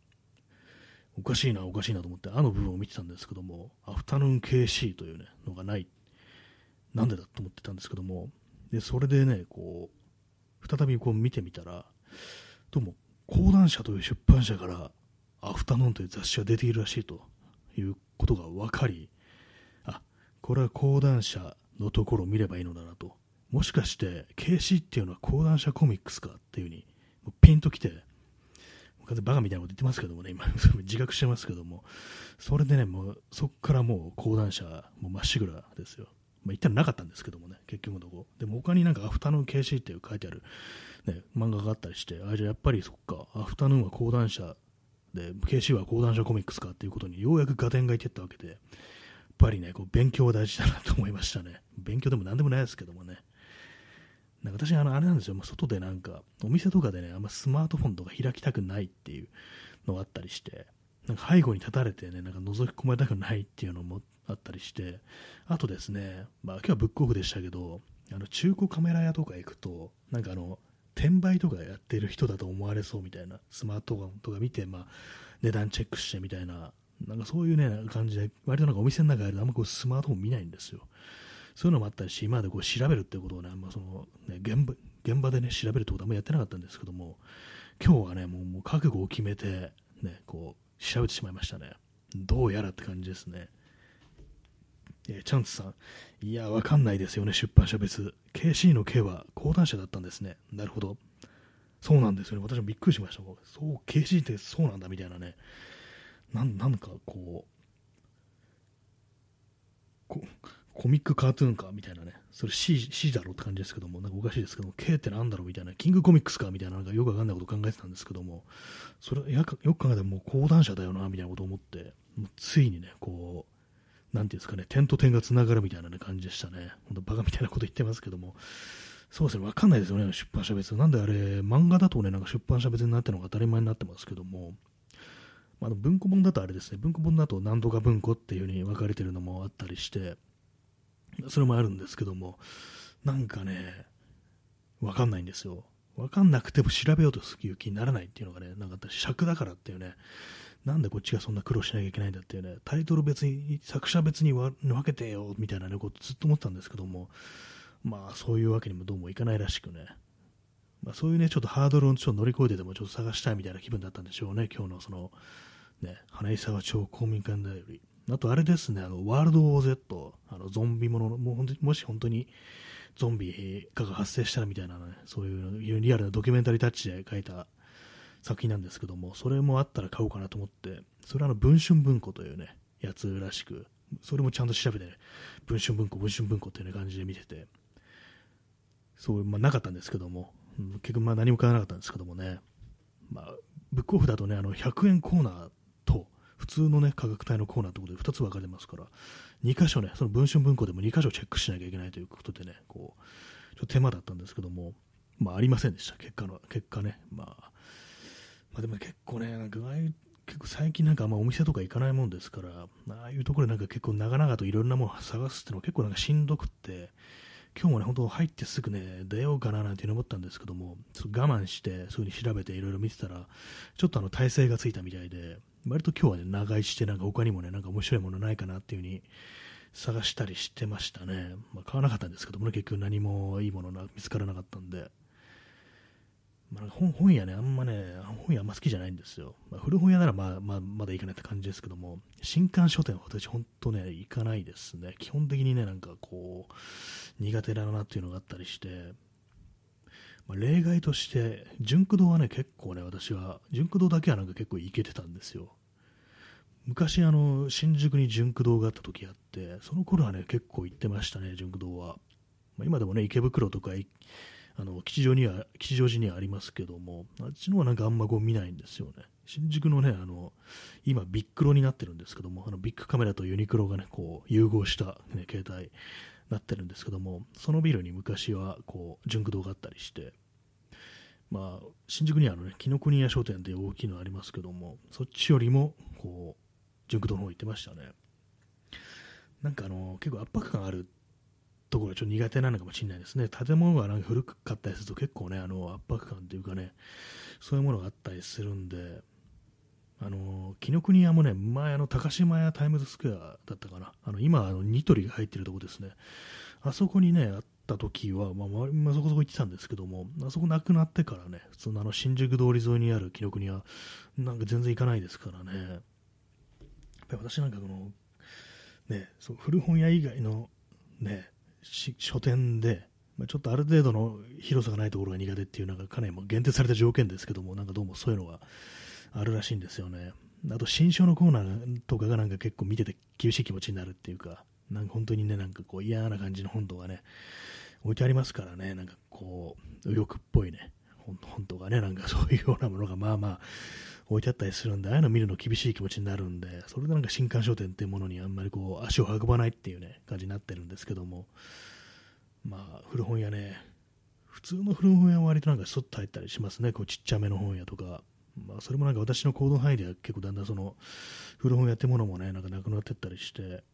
おかしいな、おかしいなと思って、あの部分を見てたんですけども、アフタヌーン KC というね、のがない。なんでだと思ってたんですけども、で、それでね、こう、再びこう見てみたら、どうも、講談社という出版社から、アフタヌーンという雑誌が出ているらしいということが分かり、あ、これは講談社のところを見ればいいのだなと。もしかして、KC っていうのは講談社コミックスかっていうふうに、ピンときて、完全バカみたいなこと言ってますけどもね、今、自覚してますけども、それでね、もう、そこからもう講談社、もうまっしぐらですよ。まあ、言ったらなかったんですけどもね、結局のとこ。でも他になんかアフタヌーン KC っていう書いてある、ね、漫画があったりして、あ、じゃあやっぱりそっか、アフタヌーンは講談社で、KC は講談社コミックスかっていうことにようやく合点がいってったわけで、やっぱりね、こう勉強は大事だなと思いましたね。勉強でも何でもないですけどもね。なんか私、あの、あれなんですよ、もう外でなんか、お店とかでね、あんまスマートフォンとか開きたくないっていうのがあったりして、なんか背後に立たれてね、なんか覗き込まれたくないっていうのもあったりして、あとですね、まあ今日はブックオフでしたけど、あの中古カメラ屋とか行くと、なんかあの、転売とかやってる人だと思われそうみたいな、スマートフォンとか見て、まあ、値段チェックしてみたいななんかそういうね、感じで、割となんかお店の中であんまこうスマートフォン見ないんですよ。そういうのもあったし、今までこう調べるってことをね、あその、ね、現場、現場でね、調べるってことはあんまやってなかったんですけども、今日はね、もうもう覚悟を決めて、ね、こう、調べてしまいましたね。どうやらって感じですね。えー、チャンツさん。いや、わかんないですよね、出版社別。KC の K は講談社だったんですね。なるほど。そうなんですよね。私もびっくりしました。そう、KC ってそうなんだみたいなね。なんなんかこうこコミックカートゥーンかみたいなね、それ C, C だろうって感じですけども、なんかおかしいですけども、K ってなんだろうみたいな、キングコミックスかみたいな、なんかよくわかんないこと考えてたんですけども、それよく考えたらもう講談社だよな、みたいなことを思って、もうついにね、こう、なんていうんですかね、点と点がつながるみたいな、ね、感じでしたね。本当バカみたいなこと言ってますけども、そうですね、わかんないですよね、出版社別。なんであれ、漫画だとね、なんか出版社別になってるのが当たり前になってますけども、まあ、文庫本だとあれですね、文庫本だと何とか文庫っていう風に分かれてるのもあったりして、それもあるんですけども、なんかね、わかんないんですよ。わかんなくても調べようという気にならないっていうのがね、なんか私尺だからっていうね、なんでこっちがそんな苦労しなきゃいけないんだっていうね、タイトル別に、作者別に分けてよみたいな、ね、ことずっと思ったんですけども、まあそういうわけにもどうもいかないらしくね、まあ、そういうね、ちょっとハードルをちょっと乗り越えてでもちょっと探したいみたいな気分だったんでしょうね、今日のその、ね、花井沢町公民館だより。あとあれですね、あの、ワールド OZ、あの、ゾンビものの、ももし本当にゾンビ化が発生したらみたいなね、そういうリアルなドキュメンタリータッチで書いた作品なんですけども、それもあったら買おうかなと思って、それはあの、文春文庫というね、やつらしく、それもちゃんと調べてね、文春文庫、文春文庫っていう、ね、感じで見てて、そう、まあ、なかったんですけども、結局まあ何も買わなかったんですけどもね、まあ、ブックオフだとね、あの100円コーナー普通のね、価格帯のコーナーということで2つ分かれますから、2箇所ね、その文春文庫でも2箇所チェックしなきゃいけないということでね、こう、ちょっと手間だったんですけども、まあありませんでした、結果の、結果ね、まあ、まあでも結構ね、なんか結構最近なんかあんまお店とか行かないもんですから、ああいうところでなんか結構長々といろんなものを探すっていうのは結構なんかしんどくって、今日もね、本当入ってすぐね、出ようかななんて思ったんですけども、ちょっと我慢して、そういう風に調べていろいろ見てたら、ちょっとあの、体勢がついたみたいで、割と今日はね、長居して、なんか他にもね、なんか面白いものないかなっていう風に探したりしてましたね。まあ、買わなかったんですけどもね、結局何もいいもの見つからなかったんで。まあ、本本屋ね、あんまね、本屋あんま好きじゃないんですよ。まあ、古本屋ならまあ、まあ、まだ行かないって感じですけども、新刊書店は私本当ね、行かないですね。基本的にね、なんかこう、苦手だなっていうのがあったりして、まあ、例外として、純駆堂はね、結構ね、私は、純駆堂だけはなんか結構行けてたんですよ。昔、あの、新宿に純駆堂があった時あって、その頃はね、結構行ってましたね、純駆堂は。まあ、今でもね、池袋とかあの吉祥には吉祥寺にはありますけども、あっちのはなんかあんまこう見ないんですよね。新宿のね、あの今、ビックロになってるんですけども、あのビッグカメラとユニクロがね、こう融合した、ね、携帯になってるんですけども、そのビルに昔はこう純駆動があったりして、まあ、新宿にはあの、ね、紀ノ国屋商店って大きいのありますけども、そっちよりもこう純駆動の方行ってましたね。なんかあの結構圧迫感あるところがちょっと苦手なのかもしれないですね。建物がなんか古かったりすると結構ね、あの圧迫感というかね、そういうものがあったりするんで、あの紀ノ国屋もね、前、あの高島屋タイムズスクエアだったかな、あの今、あのニトリが入ってるとこですね、あそこにね、あった時は、まあ、まあ、そこそこ行ってたんですけども、あそこなくなってからね、普通のあの新宿通り沿いにある紀ノ国屋、なんか全然行かないですからね、やっぱり私なんかこの、ね、そう古本屋以外のね、書店で、まあ、ちょっとある程度の広さがないところが苦手っていう、なんかかなりも限定された条件ですけども、なんかどうもそういうのがあるらしいんですよね。あと、新書のコーナーとかがなんか結構見てて厳しい気持ちになるっていうか、なんか本当にね、なんかこう嫌な感じの本とかね、置いてありますからね、なんかこう、右翼っぽいね、本とかね、なんかそういうようなものがまあまあ置いてあったりするんで、ああいうの見るの厳しい気持ちになるんで、それでなんか新刊書店っていうものにあんまりこう足を運ばないっていうね、感じになってるんですけども、まあ、古本屋ね、普通の古本屋は割となんかスッと入ったりしますね、こうちっちゃめの本屋とか。まあ、それもなんか私の行動範囲では結構だんだんその古本屋ってものもね、なんかなくなってったりして、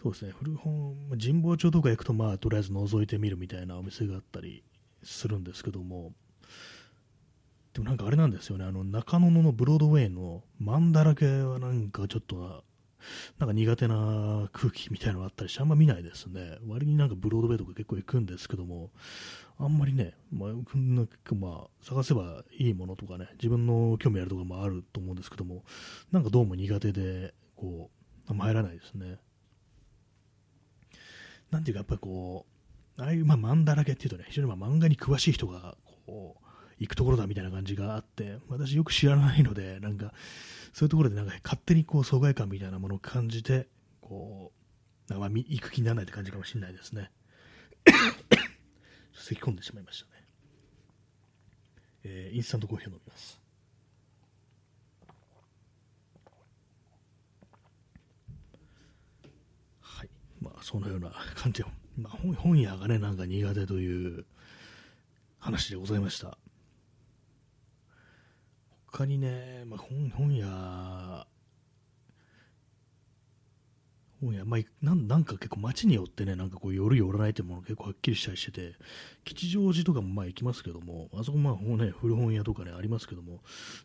そうですね、古本、神保町とか行くと、まあ、とりあえず覗いてみるみたいなお店があったりするんですけども、でもなんかあれなんですよね、あの中野のブロードウェイのマンだらけはなんかちょっとなんか苦手な空気みたいなのがあったりして、あんま見ないですね。割になんかブロードウェイとか結構行くんですけども、あんまりね、まあ、まあ、探せばいいものとかね、自分の興味あるとかもあると思うんですけども、なんかどうも苦手で、こう、あんま入らないですね。なんていうか、やっぱりこう、ああいう、まあ、漫だらけっていうとね、非常にまあ漫画に詳しい人が、こう、行くところだみたいな感じがあって、私よく知らないので、なんか、そういうところでなんか勝手にこう疎外感みたいなものを感じて、こう、なんか行く気にならないって感じかもしれないですね。咳き込んでしまいましたね。えー、インスタントコーヒーを飲みますはい。まあ、そのような感じで、まあ、本屋がね、なんか苦手という話でございました。他にね、まあ、本本屋本屋、まあ、なんなんか結構街によってね、なんかこう寄る寄らないっていうもの結構はっきりしたりしてて、吉祥寺とかもまあ行きますけども、あそこまあもうね、古本屋とかね、ありますけども、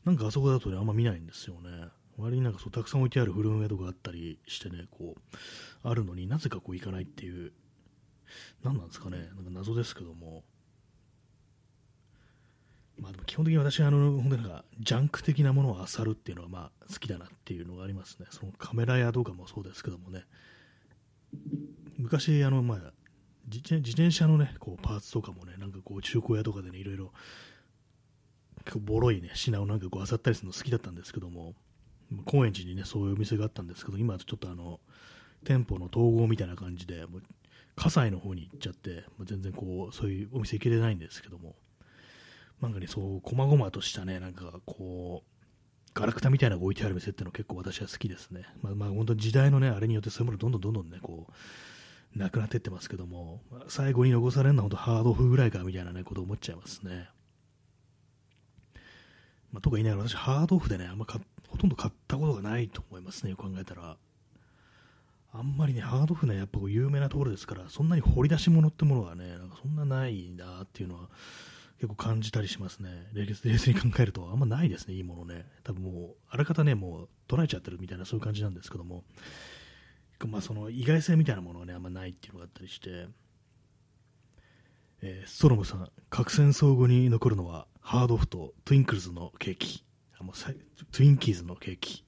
なんかあそこだとね、あんま見ないんですよね。割になんかそうたくさん置いてある古本屋とかあったりしてね、こう、あるのになぜかこう行かないっていう、何なんですかね、なんか謎ですけども、まあ、でも基本的に私はあの本当になんかジャンク的なものを漁るっていうのはまあ好きだなっていうのがありますね。そのカメラ屋とかもそうですけどもね。昔あのまあ自転車のねこうパーツとかもねなんかこう中古屋とかでねいろいろボロいね品をなんかこう漁ったりするの好きだったんですけども高円寺にねそういうお店があったんですけど今ちょっとあの店舗の統合みたいな感じでもう葛西の方に行っちゃって全然こうそういうお店行けてないんですけどもなんかね、そう、細々としたね、なんかこう、ガラクタみたいなのが置いてある店っていうのは結構私は好きですね。まあ、まあ、本当時代のね、あれによってそういうものどんどんどんどんね、こう、なくなっていってますけども、最後に残されるのは本当ハードオフぐらいかみたいなね、ことを思っちゃいますね。まあ、とか言いながら私、ハードオフでね、あんまほとんど買ったことがないと思いますね、よく考えたら。あんまりね、ハードオフね、やっぱ有名なところですから、そんなに掘り出し物ってものはね、なんかそんなないなっていうのは、結構感じたりしますね。冷静に考えると、あんまないですね、いいものね。多分もう、あらかたね、もう捉えちゃってるみたいな、そういう感じなんですけども、まあ、その意外性みたいなものはね、あんまないっていうのがあったりして、えー、ストロムさん、核戦争後に残るのは、ハードオフとトゥインクルズのケーキ。あもうトゥインキーズのケーキ。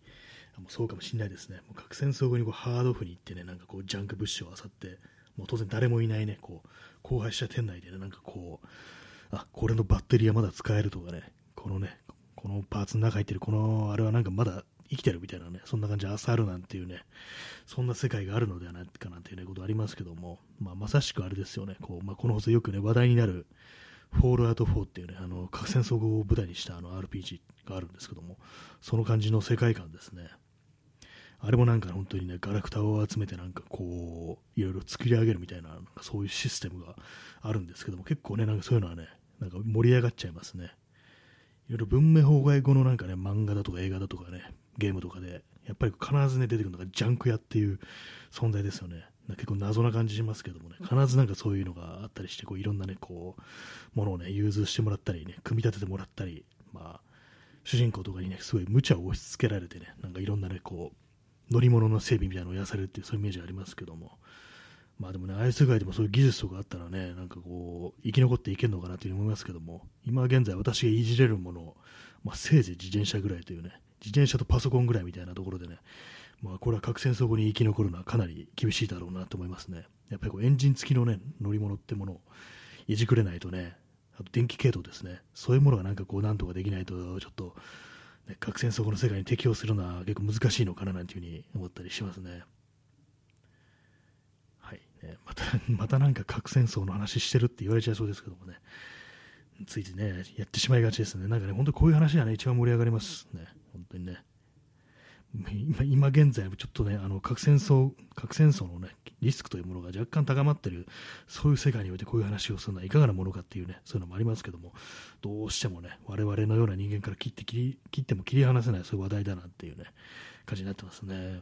もうそうかもしれないですね。もう核戦争後にこうハードオフに行ってね、なんかこうジャンク物資を漁って、もう当然誰もいないね、こう、荒廃した店内でね、なんかこう、あ、これのバッテリーはまだ使えるとかね、このね、このパーツの中入ってるこのあれはなんかまだ生きてるみたいなね、そんな感じで朝あるなんていうね、そんな世界があるのではないかなんていう、ね、ことありますけども、まあ、まさしくあれですよね、こうまあ、この放送よくね、話題になる、フォールアウト4っていうね、あの核戦争後を舞台にしたあの RPG があるんですけども、その感じの世界観ですね。あれもなんか本当にね、ガラクタを集めてなんかこう、いろいろ作り上げるみたいな、なそういうシステムがあるんですけども、結構ね、なんかそういうのはね、なんか盛り上がっちゃいますね。いろいろ文明崩壊後のなんかね、漫画だとか映画だとかね、ゲームとかで、やっぱり必ずね、出てくるのがジャンク屋っていう存在ですよね。結構謎な感じしますけどもね、必ずなんかそういうのがあったりして、こういろんなね、こう、ものをね、融通してもらったりね、組み立ててもらったり、まあ、主人公とかにね、すごい無茶を押し付けられてね、なんかいろんなね、こう、乗り物の整備みたいなのをやされるっていう、そういうイメージありますけども、まあでもね、ああいう世界でもそういう技術とかあったらね、なんかこう、生き残っていけるのかなという思いますけども、今現在私がいじれるもの、まあ、せいぜい自転車ぐらいというね、自転車とパソコンぐらいみたいなところでね、まあこれは核戦争後に生き残るのはかなり厳しいだろうなと思いますね。やっぱりこうエンジン付きのね、乗り物ってものをいじくれないとね、あと電気系統ですね、そういうものがなんかこうなんとかできないと、ちょっと、ね、核戦争後の世界に適応するのは結構難しいのかななんていうふうに思ったりしますね。また、またなんか核戦争の話してるって言われちゃいそうですけどもね、ついついね、やってしまいがちですね。なんかね、本当こういう話はね、一番盛り上がりますね。本当にね。今今現在、ちょっとね、あの核戦争、核戦争のね、リスクというものが若干高まっている、そういう世界においてこういう話をするのはいかがなものかっていうね、そういうのもありますけども、どうしてもね、我々のような人間から切って切り切っても切り離せない、そういう話題だなっていうね、感じになってますね。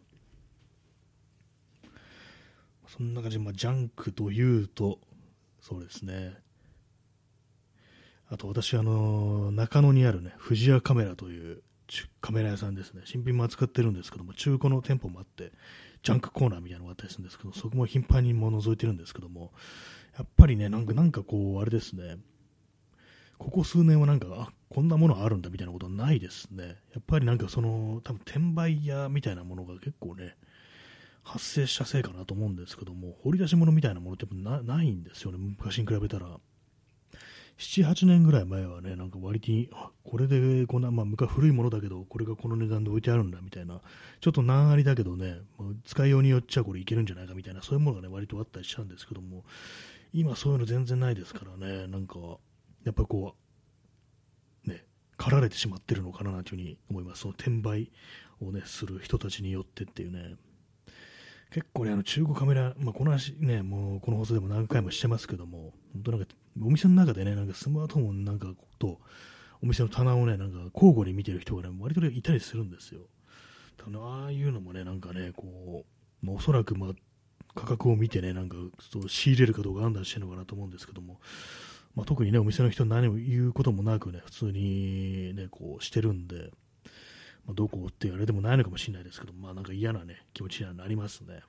そんな感じで、まあ、ジャンクというと、そうですね。あと私、あの中野にあるね、富士屋カメラというカメラ屋さんですね。新品も扱ってるんですけども、中古の店舗もあって、ジャンクコーナーみたいなのがあったりするんですけど、そこも頻繁にも覗いてるんですけども、やっぱりね、なんか、なんかこう、あれですね、ここ数年はなんか、あ、こんなものあるんだみたいなことはないですね。やっぱりなんかその、多分転売屋みたいなものが結構ね、発生したせいかなと思うんですけども、掘り出し物みたいなものってないんですよね、昔に比べたら。7、8年ぐらい前はね、なんか割に、これでこんな、まあ、昔古いものだけど、これがこの値段で置いてあるんだみたいな、ちょっと難ありだけどね、まあ、使いようによっちゃこれいけるんじゃないかみたいな、そういうものがね、割とあったりしたんですけども、今そういうの全然ないですからね、なんか、やっぱこう、ね、駆られてしまってるのかなというふうに思います。その転売をね、する人たちによってっていうね、結構ね、あの中古カメラ、まあ、この話ね、もうこの放送でも何回もしてますけども、本当なんか、お店の中でね、なんかスマートフォンなんかと、お店の棚をね、なんか交互に見てる人がね、割といたりするんですよ。ただああいうのもね、なんかね、こう、まあ、おそらく、まあ、価格を見てね、なんかそう仕入れるかどうか判断してるのかなと思うんですけども、まあ、特にね、お店の人何も言うこともなくね、普通にね、こうしてるんで、まあ、どこって言われてもないのかもしれないですけど、まあなんか嫌なね、気持ちにはなりますね。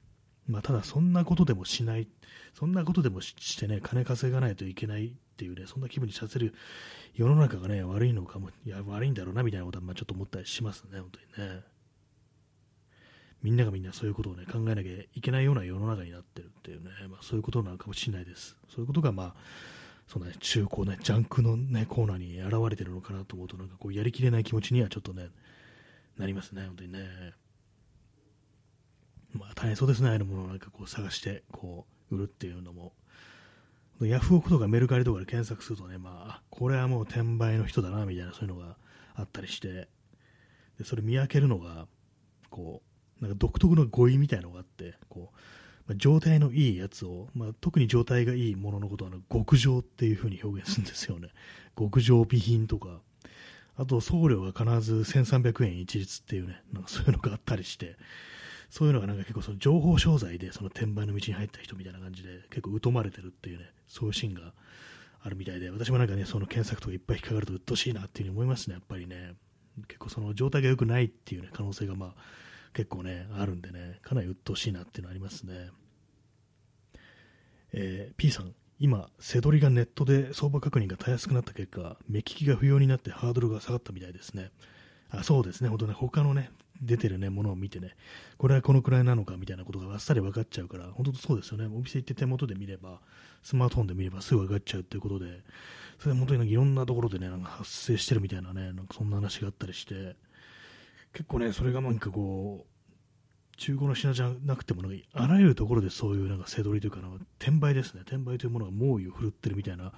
まあただそんなことでもしない、そんなことでもしてね、金稼がないといけないっていうね、そんな気分にさせる世の中がね、悪いのかも、いや、悪いんだろうなみたいなことは、まあちょっと思ったりしますね、本当にね。みんながみんなそういうことをね、考えなきゃいけないような世の中になってるっていうね、まあそういうことなのかもしれないです。そういうことがまあ、そのね、中古ね、ジャンクのね、コーナーに現れてるのかなと思うと、なんかこう、やりきれない気持ちにはちょっとね、なりますね、本当にね。まあ大変そうですね、ああいうものをなんかこう探して、こう、売るっていうのも。ヤフオクとかメルカリとかで検索するとね、まあ、これはもう転売の人だな、みたいなそういうのがあったりして、でそれ見分けるのが、こう、なんか独特の語彙みたいなのがあって、こう、まあ、状態のいいやつを、まあ、特に状態がいいもののことは極上っていう風に表現するんですよね。極上備品とか、あと送料が必ず1300円一律っていうね、なんかそういうのがあったりして、そういうのがなんか結構その情報商材でその転売の道に入った人みたいな感じで結構疎まれてるっていうね、そういうシーンがあるみたいで、私もなんかね、その検索とかいっぱい引っかかると鬱陶しいなっていうふうに思いますね、やっぱりね。結構その状態が良くないっていうね、可能性がまあ結構ね、あるんでね、かなり鬱陶しいなっていうのありますね。えー、P さん、今、せどりがネットで相場確認がたやすくなった結果、目利きが不要になってハードルが下がったみたいですね。あそうですね、本当ね、他のね、出てるね、ものを見てね、これはこのくらいなのかみたいなことがあっさり分かっちゃうから、本当そうですよね、お店行って手元で見れば、スマートフォンで見ればすぐ分かっちゃうということで、それ本当になんかいろんなところでね、なんか発生してるみたいなね、なんかそんな話があったりして、結構ね、それがなんかこう、中古の品じゃなくてもあらゆるところでそういうなんか背取りというか転売ですね。転売というものが猛威を振るってるみたいな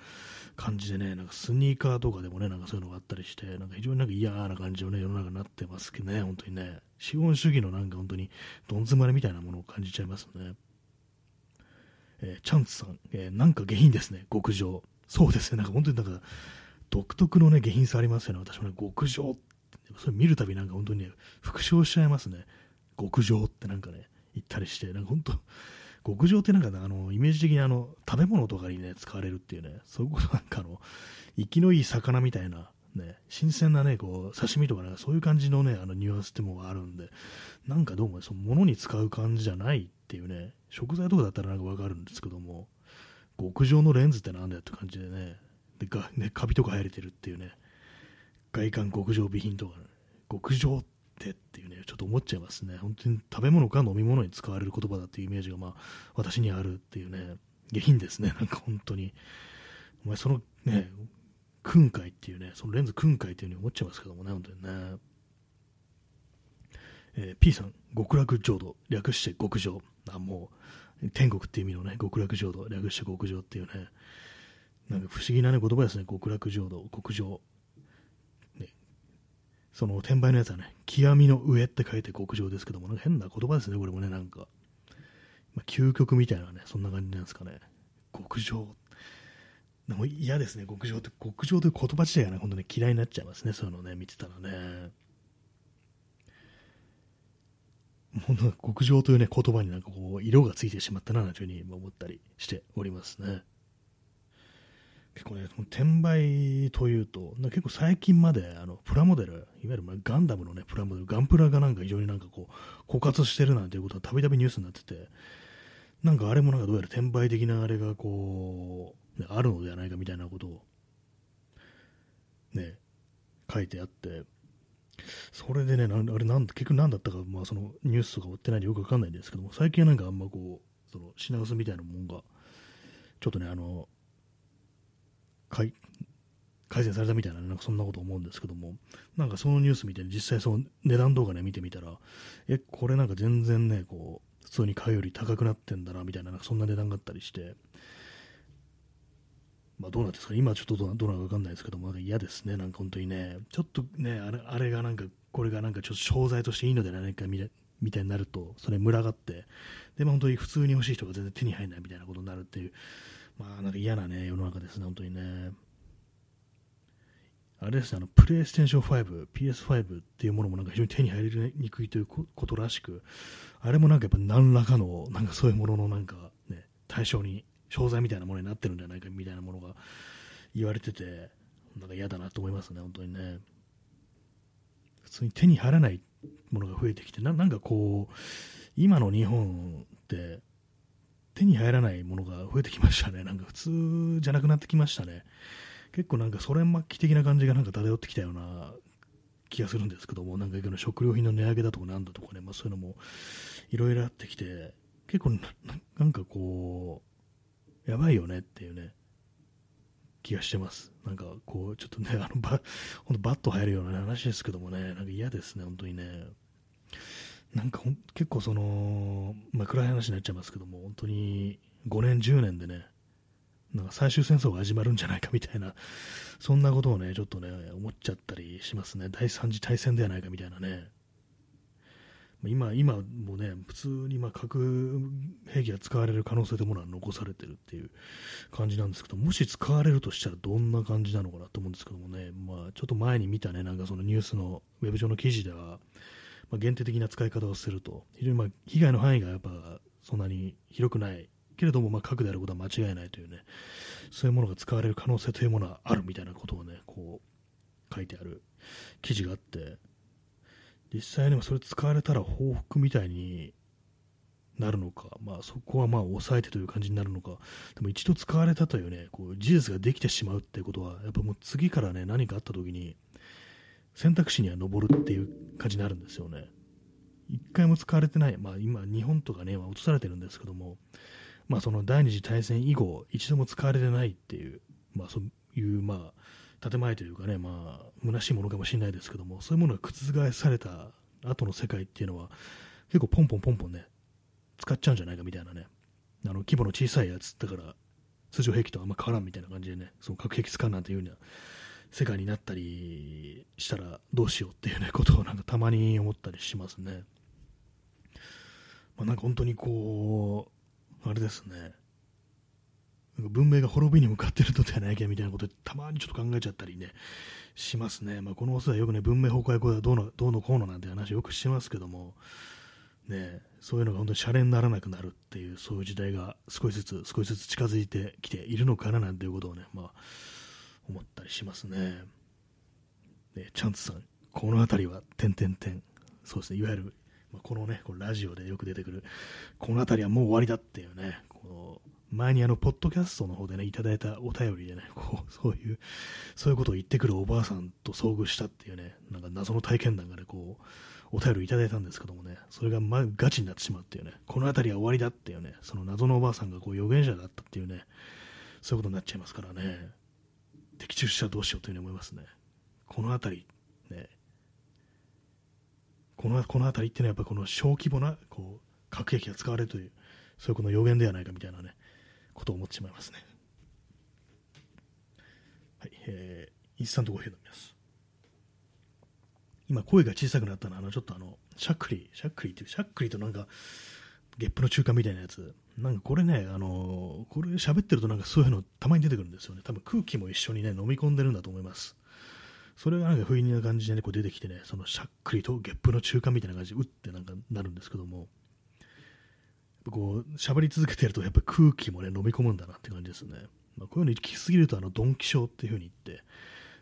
感じでねなんかスニーカーとかでもねなんかそういうのがあったりしてなんか非常になんか嫌な感じのね世の中になってますけどね本当にね。資本主義のなんか本当にどん詰まりみたいなものを感じちゃいますね、えー、チャンツさん、えー、なんか下品ですね。極上。そうですね。なんか本当になんか独特のね下品さありますよね。私もね極上。それ見るたびなんか本当にね復唱しちゃいますね。極上ってなんかね、言ったりして、なんか本当、極上ってなんか、ね、あの、イメージ的にあの、食べ物とかにね、使われるっていうね、そういうことなんかあの、生きのいい魚みたいな、ね、新鮮なね、こう、刺身とかね、そういう感じのね、あの、ニュアンスってもあるんで、なんかどうも、その、物に使う感じじゃないっていうね、食材とかだったらなんかわかるんですけども、極上のレンズってなんだよって感じでね、で、がね、カビとか生えてるっていうね、外観極上備品とかね、極上ってってっていうね、ちょっと思っちゃいますね。本当に食べ物か飲み物に使われる言葉だっていうイメージが、まあ、私にあるっていうね、下品ですね、なんか本当に。お前、そのね、訓戒っていうね、そのレンズ訓戒っていうふうに思っちゃいますけどもね、本当にね。えー、P さん、極楽浄土、略して極上。あ、もう、天国っていう意味のね、極楽浄土、略して極上っていうね、なんか不思議なね、言葉ですね、極楽浄土、極上。その転売のやつはね、極みの上って書いて極上ですけども、なんか変な言葉ですね、これもね、なんか。まあ、究極みたいなね、そんな感じなんですかね。極上。でも嫌ですね、極上って、極上という言葉自体がね、本当に嫌いになっちゃいますね、そういうのね、見てたらね。本当極上というね、言葉になんかこう、色がついてしまったな、というふうに思ったりしておりますね。結構ね、転売というと、結構最近まであのプラモデル、いわゆるガンダムの、ね、プラモデル、ガンプラがなんか非常になんかこう枯渇してるなんていうことはたびたびニュースになってて、なんかあれもなんかどうやら転売的なあれがこう、ね、あるのではないかみたいなことを、ね、書いてあって、それでね、あれなん結局何だったか、まあ、そのニュースとか追ってないんでよくわかんないんですけども、最近はなんかあんまこう、その品薄みたいなもんが、ちょっとね、あの、改善されたみたいな、なんかそんなこと思うんですけども、なんかそのニュース見て、実際その値段動画ね、見てみたら、え、これなんか全然ね、こう、普通に買うより高くなってんだな、みたいな、なんかそんな値段があったりして、まあどうなんですか、今ちょっとどうなのかわかんないですけども、なんか嫌ですね、なんか本当にね、ちょっとね、あれあれがなんか、これがなんかちょっと商材としていいのではないかみみたいになると、それ群がって、で、まあ、本当に普通に欲しい人が全然手に入らないみたいなことになるっていう、まあ、なんか嫌なね、世の中ですね、本当にね。あれですね、あの、プレイステーション5、PS5 っていうものもなんか非常に手に入りにくいということらしく、あれもなんかやっぱ何らかの、なんかそういうもののなんかね、対象に、商材みたいなものになってるんじゃないかみたいなものが言われてて、なんか嫌だなと思いますね、本当にね。普通に手に入らないものが増えてきて、ななんかこう、今の日本って手に入らないものが増えてきましたね。なんか普通じゃなくなってきましたね。結構なんかソ連末期的な感じがなんか漂ってきたような気がするんですけども、なんか食料品の値上げだとかなんだとかね、まあ、そういうのもいろいろあってきて、結構なんかこう、やばいよねっていうね、気がしてます。なんかこう、ちょっとね、あのバ、ほんとバッと入るような話ですけどもね、なんか嫌ですね、本当にね。なんか結構その、まあ、暗い話になっちゃいますけども、本当に5年、10年でね、なんか最終戦争が始まるんじゃないかみたいな、そんなことをね、ちょっとね、思っちゃったりしますね。第3次大戦ではないかみたいなね。今、今もね、普通にま核兵器が使われる可能性というものは残されてるっていう感じなんですけど、もし使われるとしたらどんな感じなのかなと思うんですけどもね、まあ、ちょっと前に見たね、なんかそのニュースのウェブ上の記事では、まあ、限定的な使い方をすると、非常にまあ被害の範囲がやっぱそんなに広くないけれども、まあ、核であることは間違いないというね、そういうものが使われる可能性というものはあるみたいなことをね、こう、書いてある記事があって、実際にもそれ使われたら報復みたいになるのか、まあ、そこはまあ抑えてという感じになるのか、でも一度使われたというね、こう事実ができてしまうっていうことは、やっぱもう次からね、何かあった時に、選択肢には上るっていう感じになるんですよね。一回も使われてない、まあ今、日本とかね、落とされてるんですけども、まあ、その第二次大戦以後、一度も使われてないっていう、まあ、そういう、まあ、建前というかね、まあ、虚しいものかもしれないですけども、そういうものが覆された後の世界っていうのは、結構ポンポンポンポンね、使っちゃうんじゃないかみたいなね、あの規模の小さいやつだから、通常兵器とあんま変わらんみたいな感じでね、その核兵器使うなんていうような世界になったりしたらどうしようっていうね、ことをなんかたまに思ったりしますね。まあ、なんか本当にこう、あれですね、文明が滅びに向かってるのではないかみたいなことで、たまにちょっと考えちゃったりね、しますね。まあ、このお世話よくね、文明崩壊後はどうのどうのこうのなんて話よくしますけども、ね、そういうのが本当にシャレにならなくなるっていう、そういう時代が少しずつ少しずつ近づいてきているのかななんていうことをね、まあ、思ったりしますね。ねチャンツさん、この辺りは、点々点。そうですね、いわゆるまあ、このね、このラジオでよく出てくる、この辺りはもう終わりだっていうね、この前にあの、ポッドキャストの方でね、いただいたお便りでね、こう、そういう、そういうことを言ってくるおばあさんと遭遇したっていうね、なんか謎の体験談がね、こう、お便りいただいたんですけどもね、それがまガチになってしまうっていうね、この辺りは終わりだっていうね、その謎のおばあさんがこう預言者だったっていうね、そういうことになっちゃいますからね、的中したらどうしようというふうに思いますね。この辺り、ね、このこの辺りっていうのはやっぱこの小規模なこう核兵器が使われるというそういうこの予言ではないかみたいなねことを思ってしまいますね。はい、えー、インスタントコーヒー飲みます。今声が小さくなったのはあのちょっとあのしゃっくりしゃっくりっていうしゃっくりとなんかゲップの中間みたいなやつなんかこれねあのこれ喋ってるとなんかそういうのたまに出てくるんですよね。多分空気も一緒にね飲み込んでるんだと思います。それがなんか不意な感じで、ね、こう出てきてね、そのしゃっくりとゲップの中間みたいな感じで、うってなんかなるんですけども、こう、喋り続けてると、やっぱ空気もね、飲み込むんだなって感じですね。まあ、こういうの行き過ぎると、あの、ドンキ症っていう風に言って、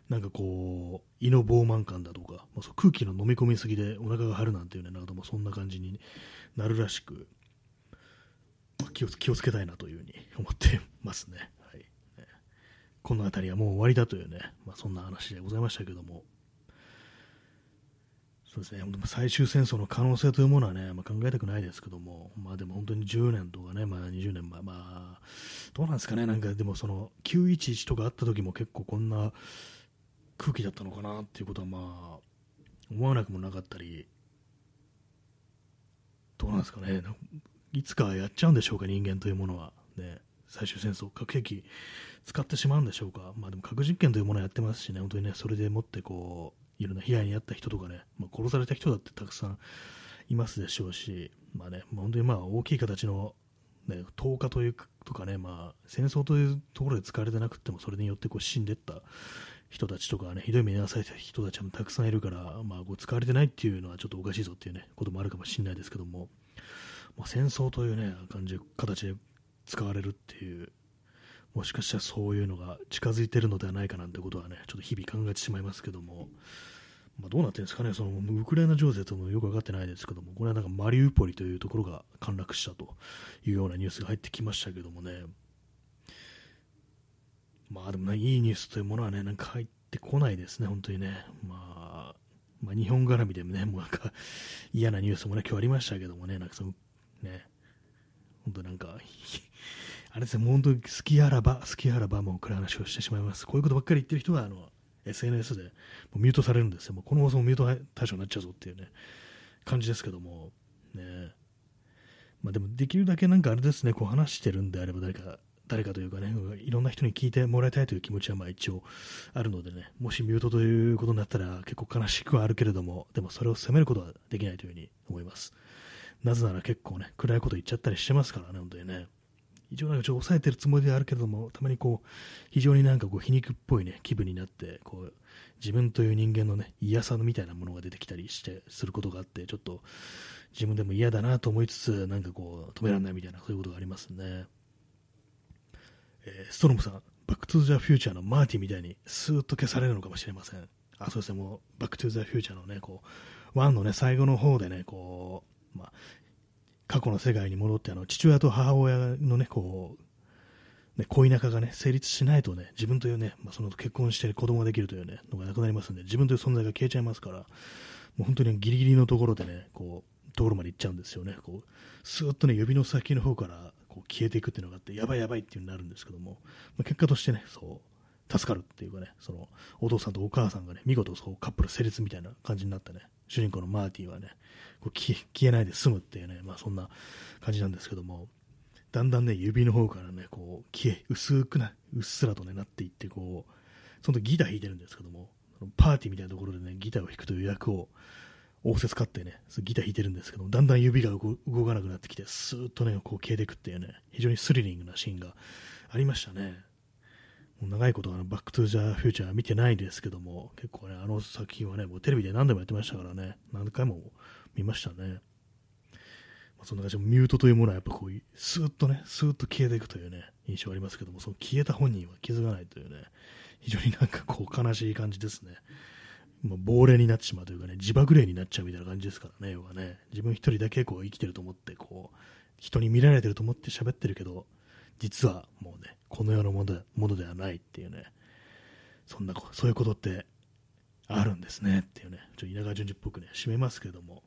なんかこう、胃の膨満感だとか、まあ、そう空気の飲み込みすぎでお腹が張るなんていうね、なんかもそんな感じになるらしく、気を気をつけたいなというふうに思ってますね。はい。この辺りはもう終わりだというね、まあ、そんな話でございましたけども、そうですね、最終戦争の可能性というものはね、まあ、考えたくないですけども、まあでも本当に10年とかね、まあ20年前、まあ、どうなんですかね、なんかでもその911とかあった時も結構こんな空気だったのかなっていうことはまあ、思わなくもなかったり、どうなんですかね、いつかやっちゃうんでしょうか、人間というものは。ね、最終戦争、核兵器使ってしまうんでしょうか、まあ、でも核実験というものをやってますしね、本当にね、それでもってこういろんな被害に遭った人とかね、まあ、殺された人だってたくさんいますでしょうし、まあね、本当にまあ大きい形の、ね、投下というとかね、まあ、戦争というところで使われてなくても、それによってこう死んでいった人たちとかね、ひどい目に遭わされた人たちもたくさんいるから、まあ、こう使われてないっていうのはちょっとおかしいぞっていうね、こともあるかもしれないですけども、まあ、戦争というね、感じ、形で使われるっていう、もしかしたらそういうのが近づいてるのではないかなんてことはね、ちょっと日々考えてしまいますけども、まあ、どうなってるんですかね、そのウクライナ情勢ともよく分かってないですけども、これはなんかマリウポリというところが陥落したというようなニュースが入ってきましたけどもね、まあでもね、いいニュースというものはね、なんか入ってこないですね、本当にね。まあ、まあ、日本絡みでもね、もうなんか嫌なニュースもね、今日ありましたけどもね、なんかその、ね、本当なんか あれですね、もう本当に好きあらば、好きあらばもう暗い話をしてしまいます。こういうことばっかり言ってる人は、あの、SNS でもうミュートされるんですよ。もうこの放送もミュート対象になっちゃうぞっていうね、感じですけども、ね。まあでもできるだけなんかあれですね、こう話してるんであれば誰か、誰かというかね、いろんな人に聞いてもらいたいという気持ちはまあ一応あるのでね、もしミュートということになったら結構悲しくはあるけれども、でもそれを責めることはできないというふうに思います。なぜなら結構ね、暗いこと言っちゃったりしてますからね、本当にね。一応なんかちょっと抑えてるつもりではあるけれども、たまにこう、非常になんかこう皮肉っぽいね、気分になって、こう、自分という人間のね、嫌さみたいなものが出てきたりして、することがあって、ちょっと自分でも嫌だなと思いつつ、なんかこう、止められないみたいな、そういうことがありますね。えー、ストロムさん、バックトゥーザフューチャーのマーティみたいにスーッと消されるのかもしれません。あ、そうですね、もう、バックトゥーザフューチャーのね、こう、ワンのね、最後の方でね、こう、まあ、過去の世界に戻って、あの、父親と母親のね、こう、ね、恋仲がね、成立しないとね、自分というね、まあ、その結婚して子供ができるというね、のがなくなりますんで、自分という存在が消えちゃいますから、もう本当にギリギリのところでね、こう、ところまで行っちゃうんですよね。こう、スーッとね、指の先の方からこう消えていくっていうのがあって、やばいやばいっていうになるんですけども、まあ、結果としてね、そう、助かるっていうかね、その、お父さんとお母さんがね、見事そうカップル成立みたいな感じになってね、主人公のマーティはね、こう消えないで済むっていうね、まあそんな感じなんですけども、だんだんね、指の方からね、こう、消え、薄くな、うっすらとね、なっていって、こう、その時ギター弾いてるんですけども、パーティーみたいなところでね、ギターを弾くという役を、応接買ってね、ギター弾いてるんですけども、だんだん指が動かなくなってきて、スーッとね、こう消えていくっていうね、非常にスリリングなシーンがありましたね。長いことあのバックトゥーザフューチャー見てないですけども、結構ね、あの作品はね、もうテレビで何度もやってましたからね、何回も見ましたね。まあ、そんな感じでミュートというものはやっぱこう、スーッとね、スーッと消えていくというね、印象ありますけども、その消えた本人は気づかないというね、非常になんかこう悲しい感じですね。まあ、亡霊になってしまうというかね、地縛霊になっちゃうみたいな感じですからね、要はね、自分一人だけこう生きてると思って、こう、人に見られてると思って喋ってるけど、実はもうね、この世のものでものではないっていうね、そんな、そういうことってあるんですねっていうね、ちょっと稲川淳二っぽくね、締めますけども、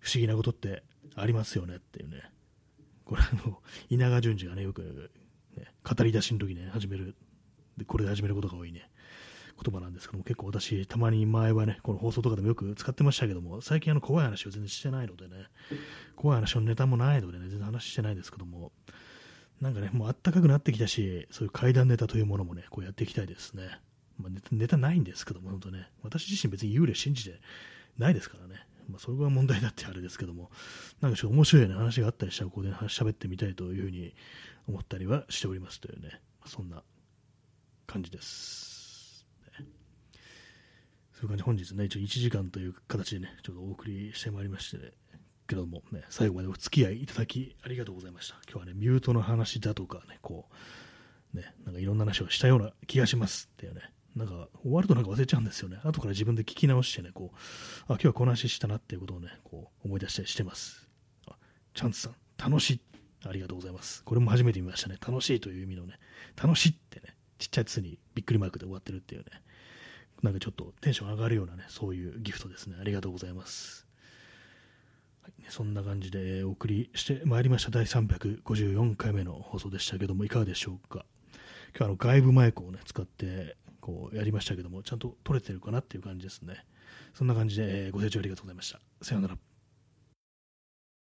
不思議なことってありますよねっていうね、これあの、稲川淳二がね、よく、ね、語り出しの時ね、始める、で、これで始めることが多いね、言葉なんですけども、結構私、たまに前はね、この放送とかでもよく使ってましたけども、最近あの怖い話を全然してないのでね、怖い話のネタもないのでね、全然話してないですけども、なんかね、もうあったかくなってきたし、そういう怪談ネタというものもね、こうやっていきたいですね。まあ、ネタネタないんですけども、本当ね、私自身別に幽霊信じてないですからね。まあ、それが問題だってあれですけども、なんかちょっと面白いような話があったりしたら、ここで喋ってみたいというふうに思ったりはしておりますというね、そんな感じです。そういう感じ本日ね、一応1時間という形でね、ちょっとお送りしてまいりまして、ね、けども、ね、最後までお付き合いいただきありがとうございました。今日はね、ミュートの話だとかね、こう、ね、なんかいろんな話をしたような気がしますっていうね、なんか終わるとなんか忘れちゃうんですよね。後から自分で聞き直してね、こう、あ、今日はこの話したなっていうことをね、こう思い出したりしてます。あ、チャンツさん、楽しい。ありがとうございます。これも初めて見ましたね。楽しいという意味のね、楽しいってね、ちっちゃいつにびっくりマークで終わってるっていうね、なんかちょっとテンション上がるようなね、そういうギフトですね。ありがとうございます。はい、そんな感じでお送りしてまいりました第354回目の放送でしたけども、いかがでしょうか。今日あの外部マイクをね、使ってこうやりましたけども、ちゃんと取れてるかなっていう感じですね。そんな感じでご清聴ありがとうございました。さようなら。